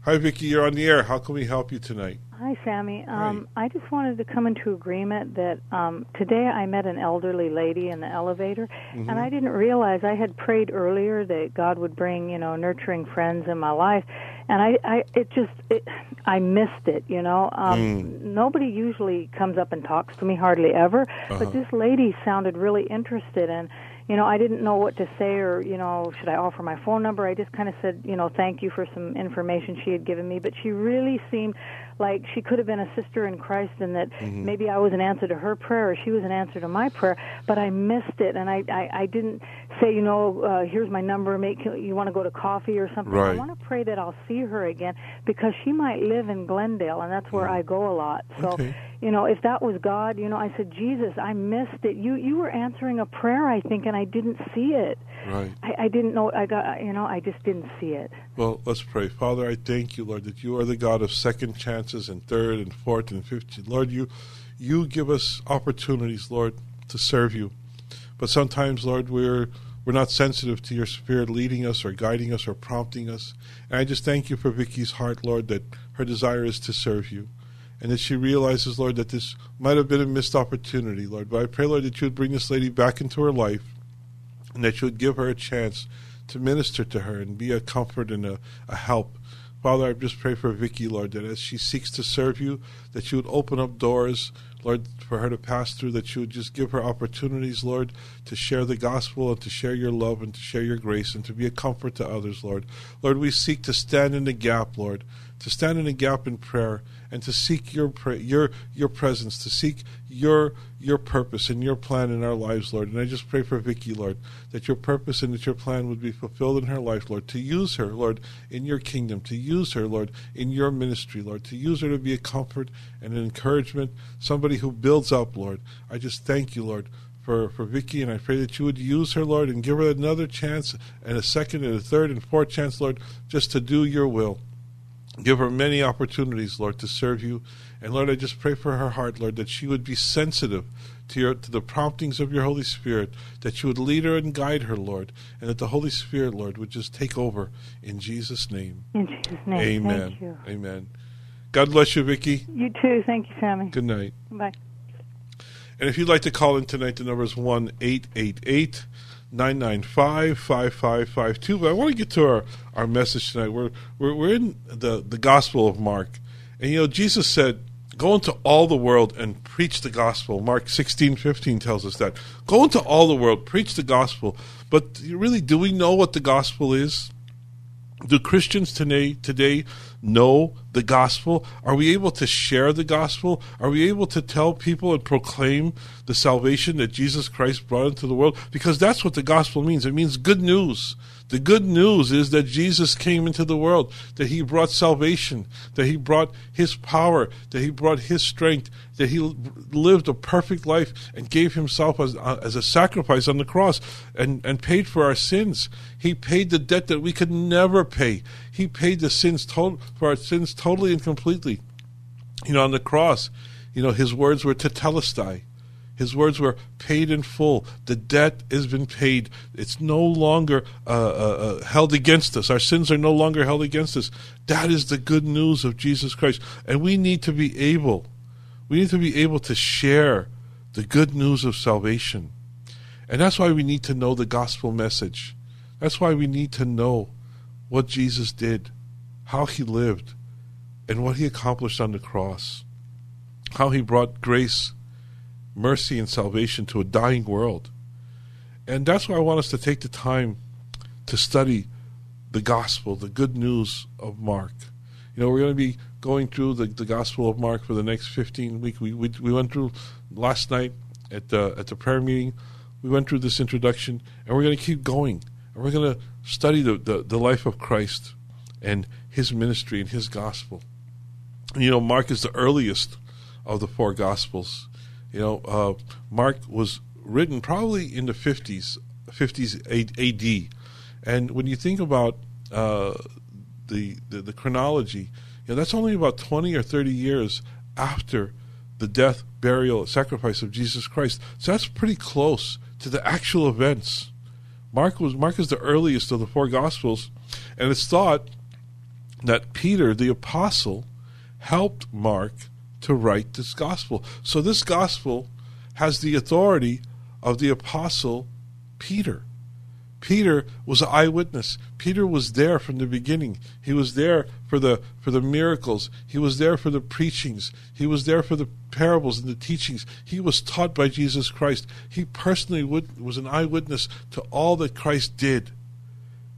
Speaker 1: Hi, Vicky. You're on the air. How can we help you tonight?
Speaker 8: Hi, Sammy. Um, I just wanted to come into agreement that um, today I met an elderly lady in the elevator,
Speaker 9: Mhm.
Speaker 8: and I didn't realize I had prayed earlier that God would bring, you know, nurturing friends in my life, and I, I, it just, it, I missed it. You know, um,
Speaker 9: Mm.
Speaker 8: nobody usually comes up and talks to me, hardly ever,
Speaker 9: Uh-huh.
Speaker 8: but this lady sounded really interested, and you know, I didn't know what to say, or you know, should I offer my phone number? I just kind of said, you know, thank you for some information she had given me, but she really seemed like she could have been a sister in Christ, and that
Speaker 9: Mhm.
Speaker 8: maybe I was an answer to her prayer, or she was an answer to my prayer, but I missed it, and I I, I didn't say, you know, uh, here's my number, make you want to go to coffee or something. I want to pray that I'll see her again because she might live in Glendale, and that's where I go a lot. So
Speaker 9: Okay.
Speaker 8: You know, if that was God, you know, I said, Jesus, I missed it. You you were answering a prayer, I think, and I didn't see it.
Speaker 1: Right.
Speaker 8: I, I didn't know. I got, you know, I just didn't see it.
Speaker 1: Well, let's pray. Father, I thank you, Lord, that you are the God of second chances and third and fourth and fifth. Lord, you you give us opportunities, Lord, to serve you. But sometimes, Lord, we're we're not sensitive to your spirit leading us or guiding us or prompting us. And I just thank you for Vicky's heart, Lord, that her desire is to serve you. And that she realizes, Lord, that this might have been a missed opportunity, Lord. But I pray, Lord, that you would bring this lady back into her life and that you would give her a chance to minister to her and be a comfort and a, a help. Father, I just pray for Vicky, Lord, that as she seeks to serve you, that you would open up doors, Lord, for her to pass through, that you would just give her opportunities, Lord, to share the gospel and to share your love and to share your grace and to be a comfort to others, Lord. Lord, we seek to stand in the gap, Lord, to stand in the gap in prayer and to seek your your your presence, to seek your your purpose and your plan in our lives, Lord. And I just pray for Vicky, Lord, that your purpose and that your plan would be fulfilled in her life, Lord. To use her, Lord, in your kingdom, to use her, Lord, in your ministry, Lord, to use her to be a comfort and an encouragement, somebody who builds up, Lord. I just thank you, Lord, for, for Vicky, and I pray that you would use her, Lord, and give her another chance, and a second, and a third, and fourth chance, Lord, just to do your will. Give her many opportunities, Lord, to serve you. And Lord, I just pray for her heart, Lord, that she would be sensitive to your to the promptings of your Holy Spirit, that you would lead her and guide her, Lord, and that the Holy Spirit, Lord, would just take over in Jesus' name.
Speaker 8: In Jesus' name.
Speaker 1: Amen. Amen. God bless you, Vicky.
Speaker 8: You too. Thank you, Sammy.
Speaker 1: Good night.
Speaker 8: Bye.
Speaker 1: And if you'd like to call in tonight, the number is 1 888 995 5552. But I want to get to our, our message tonight. We're, we're, we're in the, the Gospel of Mark. And, you know, Jesus said, Go into all the world and preach the gospel. Mark sixteen fifteen tells us that. Go into all the world, preach the gospel. But really, do we know what the gospel is? Do Christians today today know the gospel? Are we able to share the gospel? Are we able to tell people and proclaim the salvation that Jesus Christ brought into the world? Because that's what the gospel means. It means good news. The good news is that Jesus came into the world, that he brought salvation, that he brought his power, that he brought his strength, that he lived a perfect life and gave himself as, uh, as a sacrifice on the cross and, and paid for our sins. He paid the debt that we could never pay. He paid the sins to- for our sins totally and completely. You know, on the cross, you know, his words were tetelestai. His words were paid in full. The debt has been paid. It's no longer uh, uh, uh, held against us. Our sins are no longer held against us. That is the good news of Jesus Christ. And we need to be able, we need to be able to share the good news of salvation. And that's why we need to know the gospel message. That's why we need to know what Jesus did, how he lived, and what he accomplished on the cross, how he brought grace mercy and salvation to a dying world. And that's why I want us to take the time to study the gospel, the good news of Mark. You know, we're going to be going through the, the gospel of Mark for the next 15 weeks. We, we, we went through last night at the, at the prayer meeting. We went through this introduction, and we're going to keep going. And we're going to study the, the, the life of Christ and his ministry and his gospel. You know, Mark is the earliest of the four gospels. You know, uh, Mark was written probably in the 50s, 50s AD. And when you think about uh, the, the, the chronology, you know, that's only about 20 or 30 years after the death, burial, sacrifice of Jesus Christ. So that's pretty close to the actual events. Mark was Mark is the earliest of the four gospels, and it's thought that Peter the apostle helped Mark to write this gospel. So this gospel has the authority of the apostle Peter. Peter was an eyewitness. Peter was there from the beginning. He was there for the for the miracles. He was there for the preachings. He was there for the parables and the teachings. He was taught by Jesus Christ. He personally would, was an eyewitness to all that Christ did.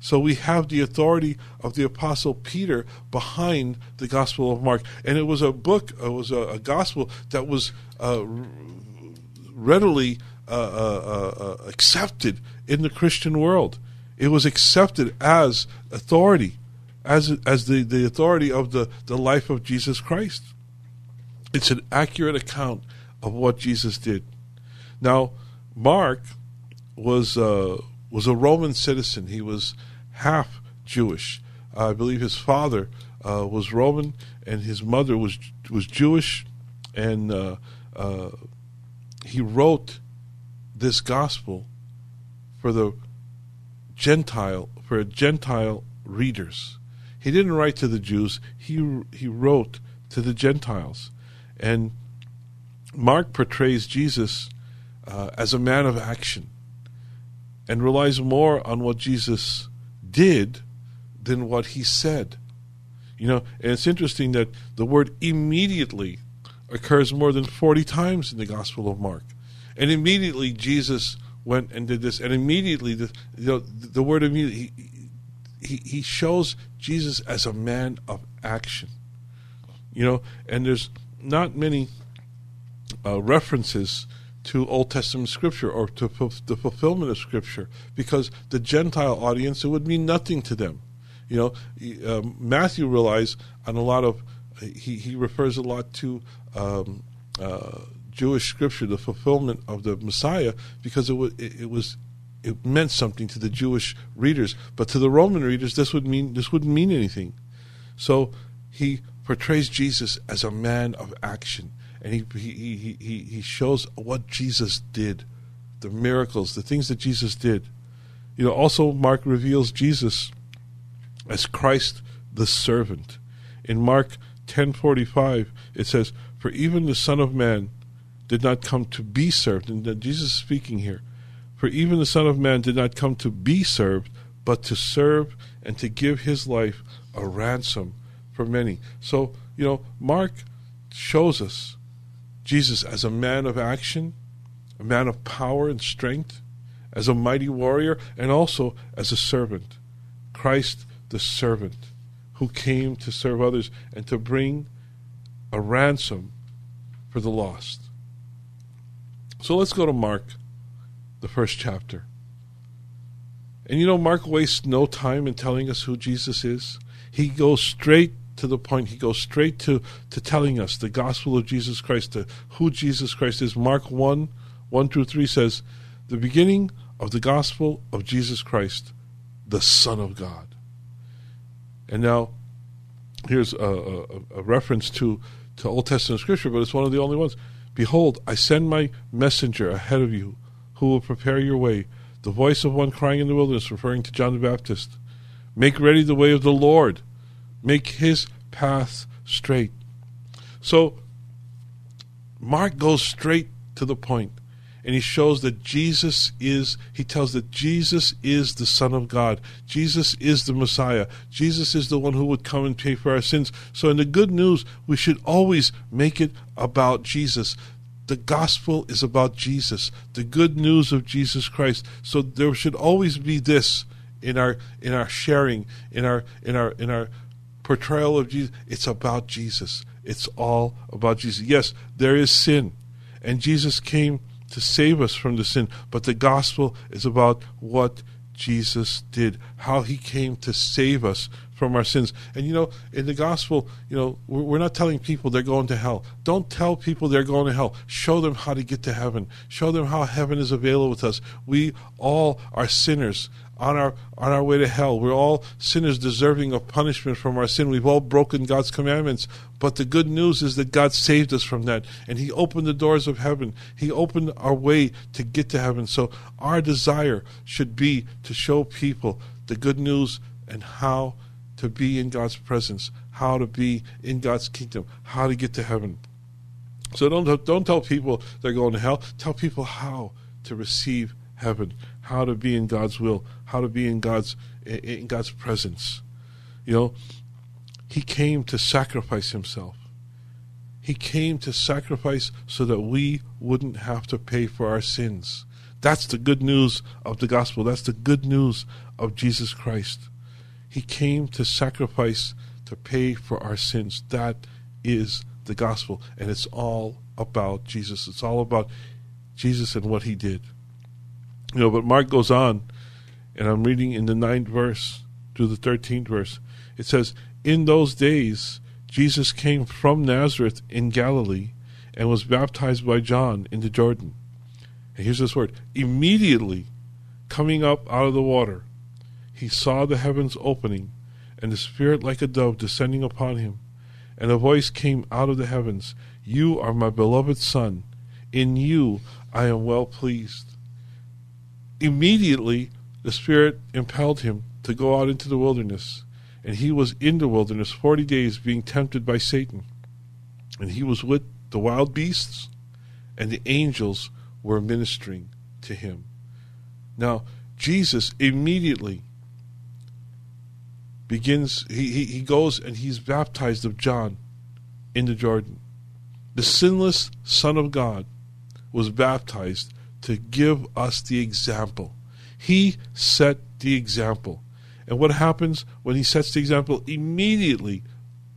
Speaker 1: So we have the authority of the Apostle Peter behind the Gospel of Mark. And it was a book, it was a, a gospel that was uh, readily uh, uh, uh, accepted in the Christian world. It was accepted as authority, as, as the, the authority of the, the life of Jesus Christ. It's an accurate account of what Jesus did. Now, Mark was uh, was a Roman citizen. He was half Jewish. I believe his father uh, was Roman and his mother was was Jewish, and uh, uh, he wrote this gospel for the Gentile for Gentile readers. He didn't write to the Jews. He he wrote to the Gentiles, and Mark portrays Jesus uh, as a man of action and relies more on what Jesus did than what he said. You know, and it's interesting that the word immediately occurs more than 40 times in the Gospel of Mark. And immediately Jesus went and did this, and immediately the, you know, the word immediately, he, he, he shows Jesus as a man of action. You know, and there's not many uh, references to Old Testament scripture or to the fulfillment of scripture because the Gentile audience, it would mean nothing to them. You know, uh, Matthew relies on a lot of, he, he refers a lot to um, uh, Jewish scripture, the fulfillment of the Messiah, because it, w- it, it was it meant something to the Jewish readers, but to the Roman readers, this would mean this wouldn't mean anything. So he portrays Jesus as a man of action and he, he, he, he shows what Jesus did, the miracles, the things that Jesus did. You know, also Mark reveals Jesus as Christ the servant. In Mark 10:45 it says, "For even the Son of Man did not come to be served." And Jesus is speaking here. For even the Son of Man did not come to be served, but to serve and to give his life a ransom for many. So, you know, Mark shows us Jesus as a man of action, a man of power and strength, as a mighty warrior, and also as a servant. Christ the servant who came to serve others and to bring a ransom for the lost. So let's go to Mark, the first chapter. And you know, Mark wastes no time in telling us who Jesus is. He goes straight to the point. He goes straight to, to telling us the gospel of Jesus Christ, to who Jesus Christ is. Mark 1 1 through 3 says, The beginning of the gospel of Jesus Christ, the Son of God. And now, here's a, a, a, reference to, to Old Testament scripture, but it's one of the only ones. Behold, I send my messenger ahead of you, who will prepare your way. The voice of one crying in the wilderness, referring to John the Baptist. Make ready the way of the Lord, make his path straight. So, Mark goes straight to the point and he shows that Jesus is, he tells that Jesus is the Son of God. Jesus is the Messiah. Jesus is the one who would come and pay for our sins. So, in the good news, we should always make it about Jesus. The gospel is about Jesus, the good news of Jesus Christ. So, there should always be this in our in our sharing, in our in our in our portrayal of Jesus. It's about Jesus. It's all about Jesus. Yes, there is sin, and Jesus came to save us from the sin, but the gospel is about what Jesus did, how he came to save us from our sins. And you know, in the gospel, you know, we're not telling people they're going to hell. Don't tell people they're going to hell. Show them how to get to heaven. Show them how heaven is available with us. We all are sinners on our on our way to hell. We're all sinners deserving of punishment from our sin. We've all broken God's commandments. But the good news is that God saved us from that and He opened the doors of heaven. He opened our way to get to heaven. So our desire should be to show people the good news and how to be in God's presence, how to be in God's kingdom, how to get to heaven. So don't don't tell people they're going to hell. Tell people how to receive heaven, how to be in God's will, how to be in God's in God's presence. You know, he came to sacrifice himself. He came to sacrifice so that we wouldn't have to pay for our sins. That's the good news of the gospel. That's the good news of Jesus Christ. He came to sacrifice to pay for our sins. That is the gospel. And it's all about Jesus. It's all about Jesus and what he did. You know, but Mark goes on, and I'm reading in the ninth verse to the thirteenth verse. It says, In those days Jesus came from Nazareth in Galilee and was baptized by John in the Jordan. And here's this word immediately coming up out of the water, he saw the heavens opening, and the Spirit like a dove descending upon him. And a voice came out of the heavens You are my beloved Son. In you I am well pleased immediately the Spirit impelled him to go out into the wilderness. And he was in the wilderness 40 days being tempted by Satan. And he was with the wild beasts, and the angels were ministering to him. Now, Jesus immediately begins, he, he, he goes and he's baptized of John in the Jordan. The sinless Son of God was baptized to give us the example. He set the example. And what happens when he sets the example? Immediately,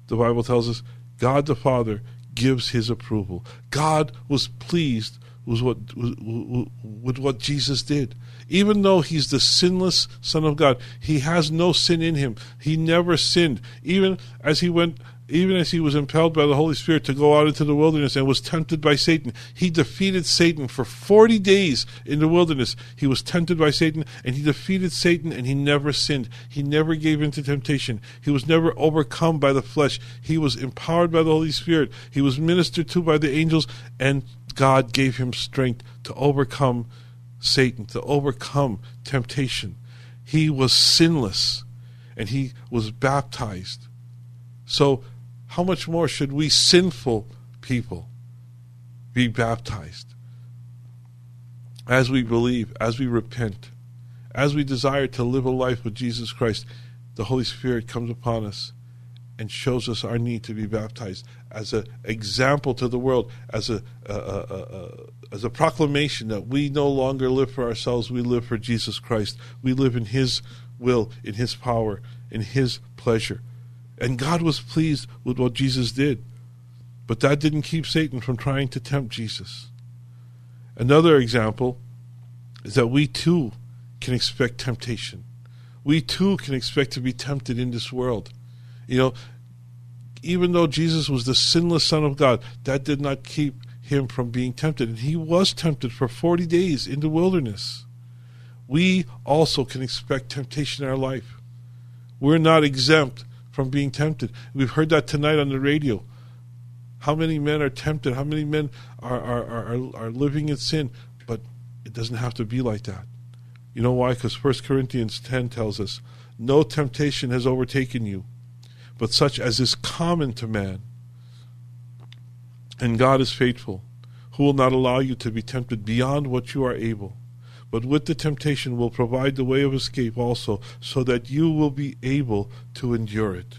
Speaker 1: the Bible tells us, God the Father gives his approval. God was pleased with what, with what Jesus did. Even though he's the sinless Son of God, he has no sin in him. He never sinned. Even as he went even as he was impelled by the Holy Spirit to go out into the wilderness and was tempted by Satan, he defeated Satan for 40 days in the wilderness. He was tempted by Satan and he defeated Satan and he never sinned. He never gave in to temptation. He was never overcome by the flesh. He was empowered by the Holy Spirit. He was ministered to by the angels and God gave him strength to overcome Satan, to overcome temptation. He was sinless and he was baptized. So how much more should we sinful people be baptized? As we believe, as we repent, as we desire to live a life with Jesus Christ, the Holy Spirit comes upon us and shows us our need to be baptized. as an example to the world, as a, a, a, a, as a proclamation that we no longer live for ourselves, we live for Jesus Christ. We live in His will, in His power, in His pleasure. And God was pleased with what Jesus did. But that didn't keep Satan from trying to tempt Jesus. Another example is that we too can expect temptation. We too can expect to be tempted in this world. You know, even though Jesus was the sinless Son of God, that did not keep him from being tempted. And he was tempted for 40 days in the wilderness. We also can expect temptation in our life. We're not exempt from being tempted. We've heard that tonight on the radio. How many men are tempted? How many men are, are, are, are living in sin? But it doesn't have to be like that. You know why? Because 1 Corinthians 10 tells us, No temptation has overtaken you, but such as is common to man. And God is faithful, who will not allow you to be tempted beyond what you are able, but with the temptation will provide the way of escape also, so that you will be able to endure it.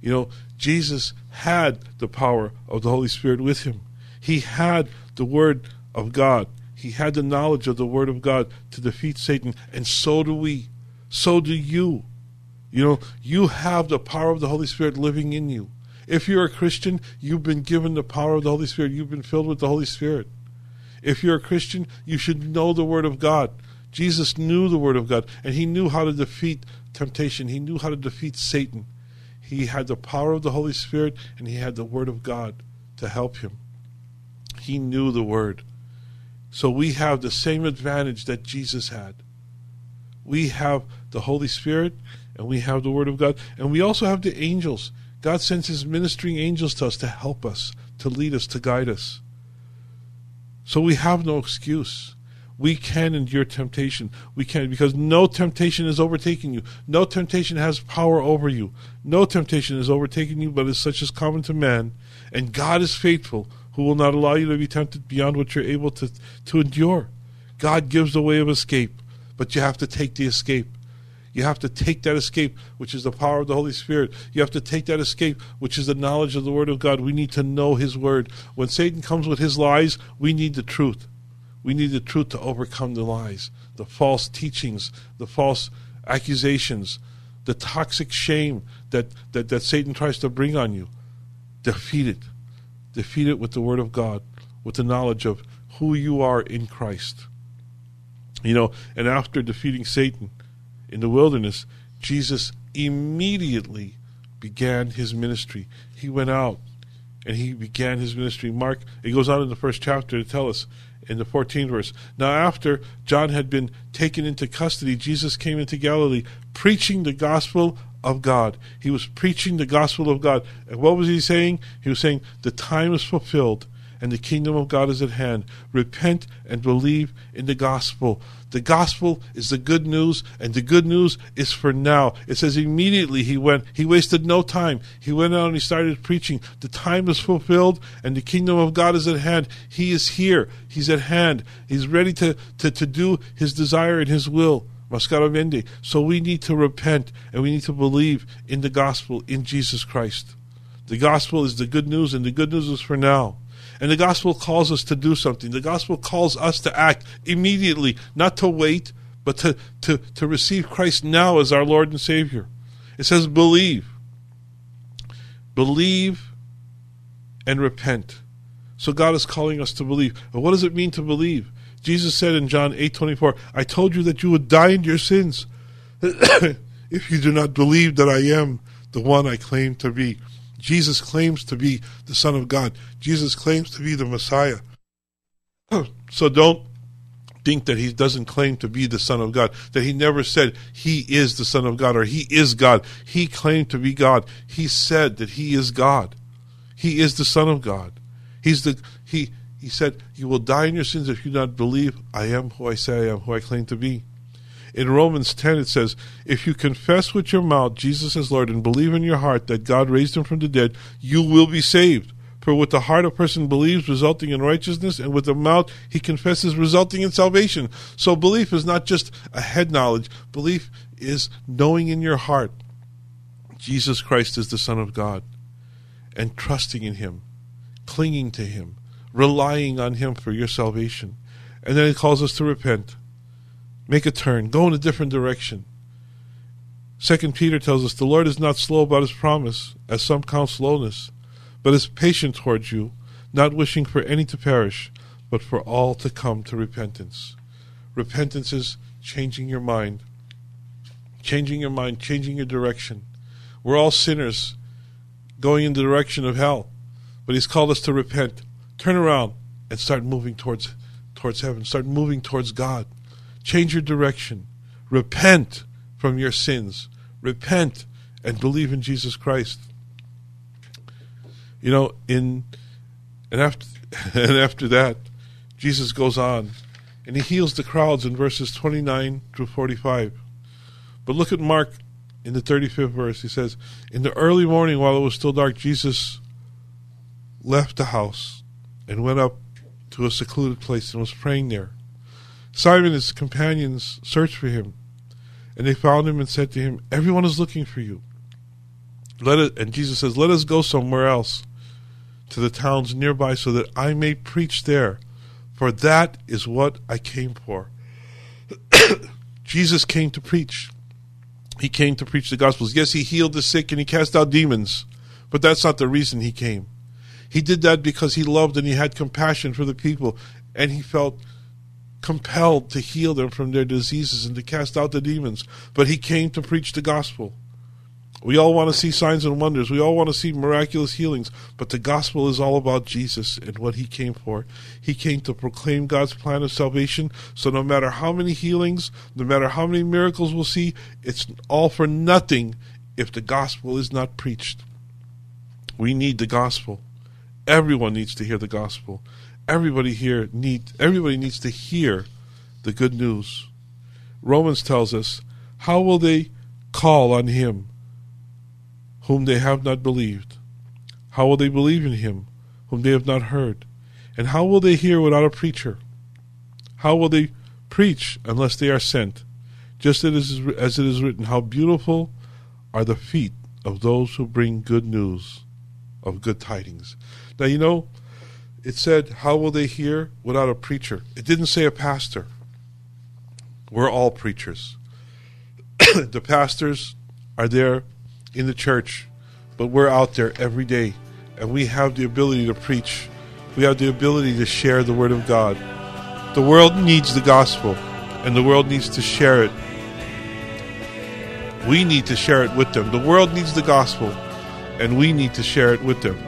Speaker 1: You know, Jesus had the power of the Holy Spirit with him. He had the Word of God. He had the knowledge of the Word of God to defeat Satan, and so do we. So do you. You know, you have the power of the Holy Spirit living in you. If you're a Christian, you've been given the power of the Holy Spirit. You've been filled with the Holy Spirit. If you're a Christian, you should know the Word of God. Jesus knew the Word of God, and he knew how to defeat temptation. He knew how to defeat Satan. He had the power of the Holy Spirit and he had the Word of God to help him. He knew the Word. So we have the same advantage that Jesus had. We have the Holy Spirit and we have the Word of God. And we also have the angels. God sends His ministering angels to us to help us, to lead us, to guide us. So we have no excuse we can endure temptation. We can because no temptation is overtaking you. No temptation has power over you. No temptation is overtaking you, but is such as common to man. And God is faithful, who will not allow you to be tempted beyond what you're able to, to endure. God gives the way of escape, but you have to take the escape. You have to take that escape, which is the power of the Holy Spirit. You have to take that escape, which is the knowledge of the Word of God. We need to know His Word. When Satan comes with his lies, we need the truth. We need the truth to overcome the lies, the false teachings, the false accusations, the toxic shame that, that, that Satan tries to bring on you. Defeat it. Defeat it with the Word of God, with the knowledge of who you are in Christ. You know, and after defeating Satan in the wilderness, Jesus immediately began his ministry. He went out and he began his ministry. Mark, it goes on in the first chapter to tell us in the 14th verse. Now, after John had been taken into custody, Jesus came into Galilee preaching the gospel of God. He was preaching the gospel of God. And what was he saying? He was saying, The time is fulfilled and the kingdom of God is at hand. Repent and believe in the gospel. The gospel is the good news, and the good news is for now. It says immediately he went, he wasted no time. He went out and he started preaching. The time is fulfilled, and the kingdom of God is at hand. He is here, he's at hand. He's ready to, to, to do his desire and his will. So we need to repent and we need to believe in the gospel in Jesus Christ. The gospel is the good news, and the good news is for now. And the gospel calls us to do something. The gospel calls us to act immediately, not to wait, but to, to, to receive Christ now as our Lord and Savior. It says, believe. Believe and repent. So God is calling us to believe. And what does it mean to believe? Jesus said in John 8 24, I told you that you would die in your sins *coughs* if you do not believe that I am the one I claim to be. Jesus claims to be the Son of God. Jesus claims to be the Messiah. *clears throat* So don't think that he doesn't claim to be the Son of God, that he never said he is the Son of God or he is God. He claimed to be God. He said that he is God. He is the Son of God. He's the he he said, You will die in your sins if you do not believe I am who I say I am, who I claim to be. In Romans 10, it says, If you confess with your mouth Jesus as Lord and believe in your heart that God raised him from the dead, you will be saved. For with the heart a person believes, resulting in righteousness, and with the mouth he confesses, resulting in salvation. So belief is not just a head knowledge, belief is knowing in your heart Jesus Christ is the Son of God. and trusting in Him, clinging to Him, relying on Him for your salvation. And then He calls us to repent, make a turn, go in a different direction. Second Peter tells us the Lord is not slow about His promise, as some count slowness, but is patient towards you, not wishing for any to perish, but for all to come to repentance. Repentance is changing your mind, changing your mind, changing your direction. We're all sinners going in the direction of hell, but He's called us to repent, turn around, and start moving towards towards heaven. Start moving towards God. Change your direction. Repent from your sins. Repent and believe in Jesus Christ. You know, in and after *laughs* and after that, Jesus goes on and he heals the crowds in verses 29 through 45. But look at Mark in the 35th verse. He says, In the early morning, while it was still dark, Jesus left the house and went up to a secluded place and was praying there. Simon and his companions searched for him, and they found him and said to him, Everyone is looking for you. Let it, and Jesus says, Let us go somewhere else to the towns nearby so that I may preach there, for that is what I came for. *coughs* Jesus came to preach. He came to preach the Gospels. Yes, he healed the sick and he cast out demons, but that's not the reason he came. He did that because he loved and he had compassion for the people, and he felt compelled to heal them from their diseases and to cast out the demons. But he came to preach the gospel. We all want to see signs and wonders. We all want to see miraculous healings. But the gospel is all about Jesus and what he came for. He came to proclaim God's plan of salvation. So no matter how many healings, no matter how many miracles we'll see, it's all for nothing if the gospel is not preached. We need the gospel. Everyone needs to hear the gospel. Everybody here need everybody needs to hear the good news. Romans tells us, how will they call on him whom they have not believed? How will they believe in him whom they have not heard? And how will they hear without a preacher? How will they preach unless they are sent? Just as it is written, how beautiful are the feet of those who bring good news of good tidings. Now, you know, it said, How will they hear without a preacher? It didn't say a pastor. We're all preachers. *coughs* the pastors are there in the church, but we're out there every day, and we have the ability to preach. We have the ability to share the Word of God. The world needs the gospel, and the world needs to share it. We need to share it with them. The world needs the gospel, and we need to share it with them.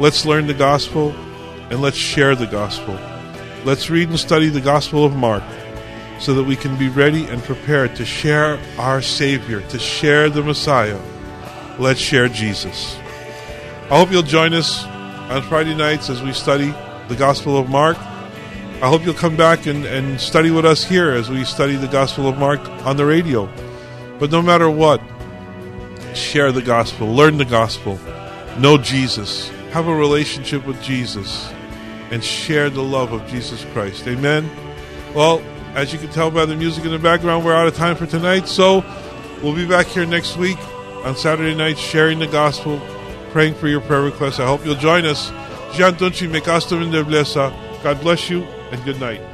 Speaker 1: Let's learn the gospel and let's share the gospel. Let's read and study the Gospel of Mark so that we can be ready and prepared to share our Savior, to share the Messiah. Let's share Jesus. I hope you'll join us on Friday nights as we study the Gospel of Mark. I hope you'll come back and, and study with us here as we study the Gospel of Mark on the radio. But no matter what, share the gospel, learn the gospel, know Jesus, have a relationship with Jesus, and share the love of Jesus Christ. Amen. Well, as you can tell by the music in the background, we're out of time for tonight. So we'll be back here next week on Saturday night sharing the gospel, praying for your prayer requests. I hope you'll join us. God bless you and good night.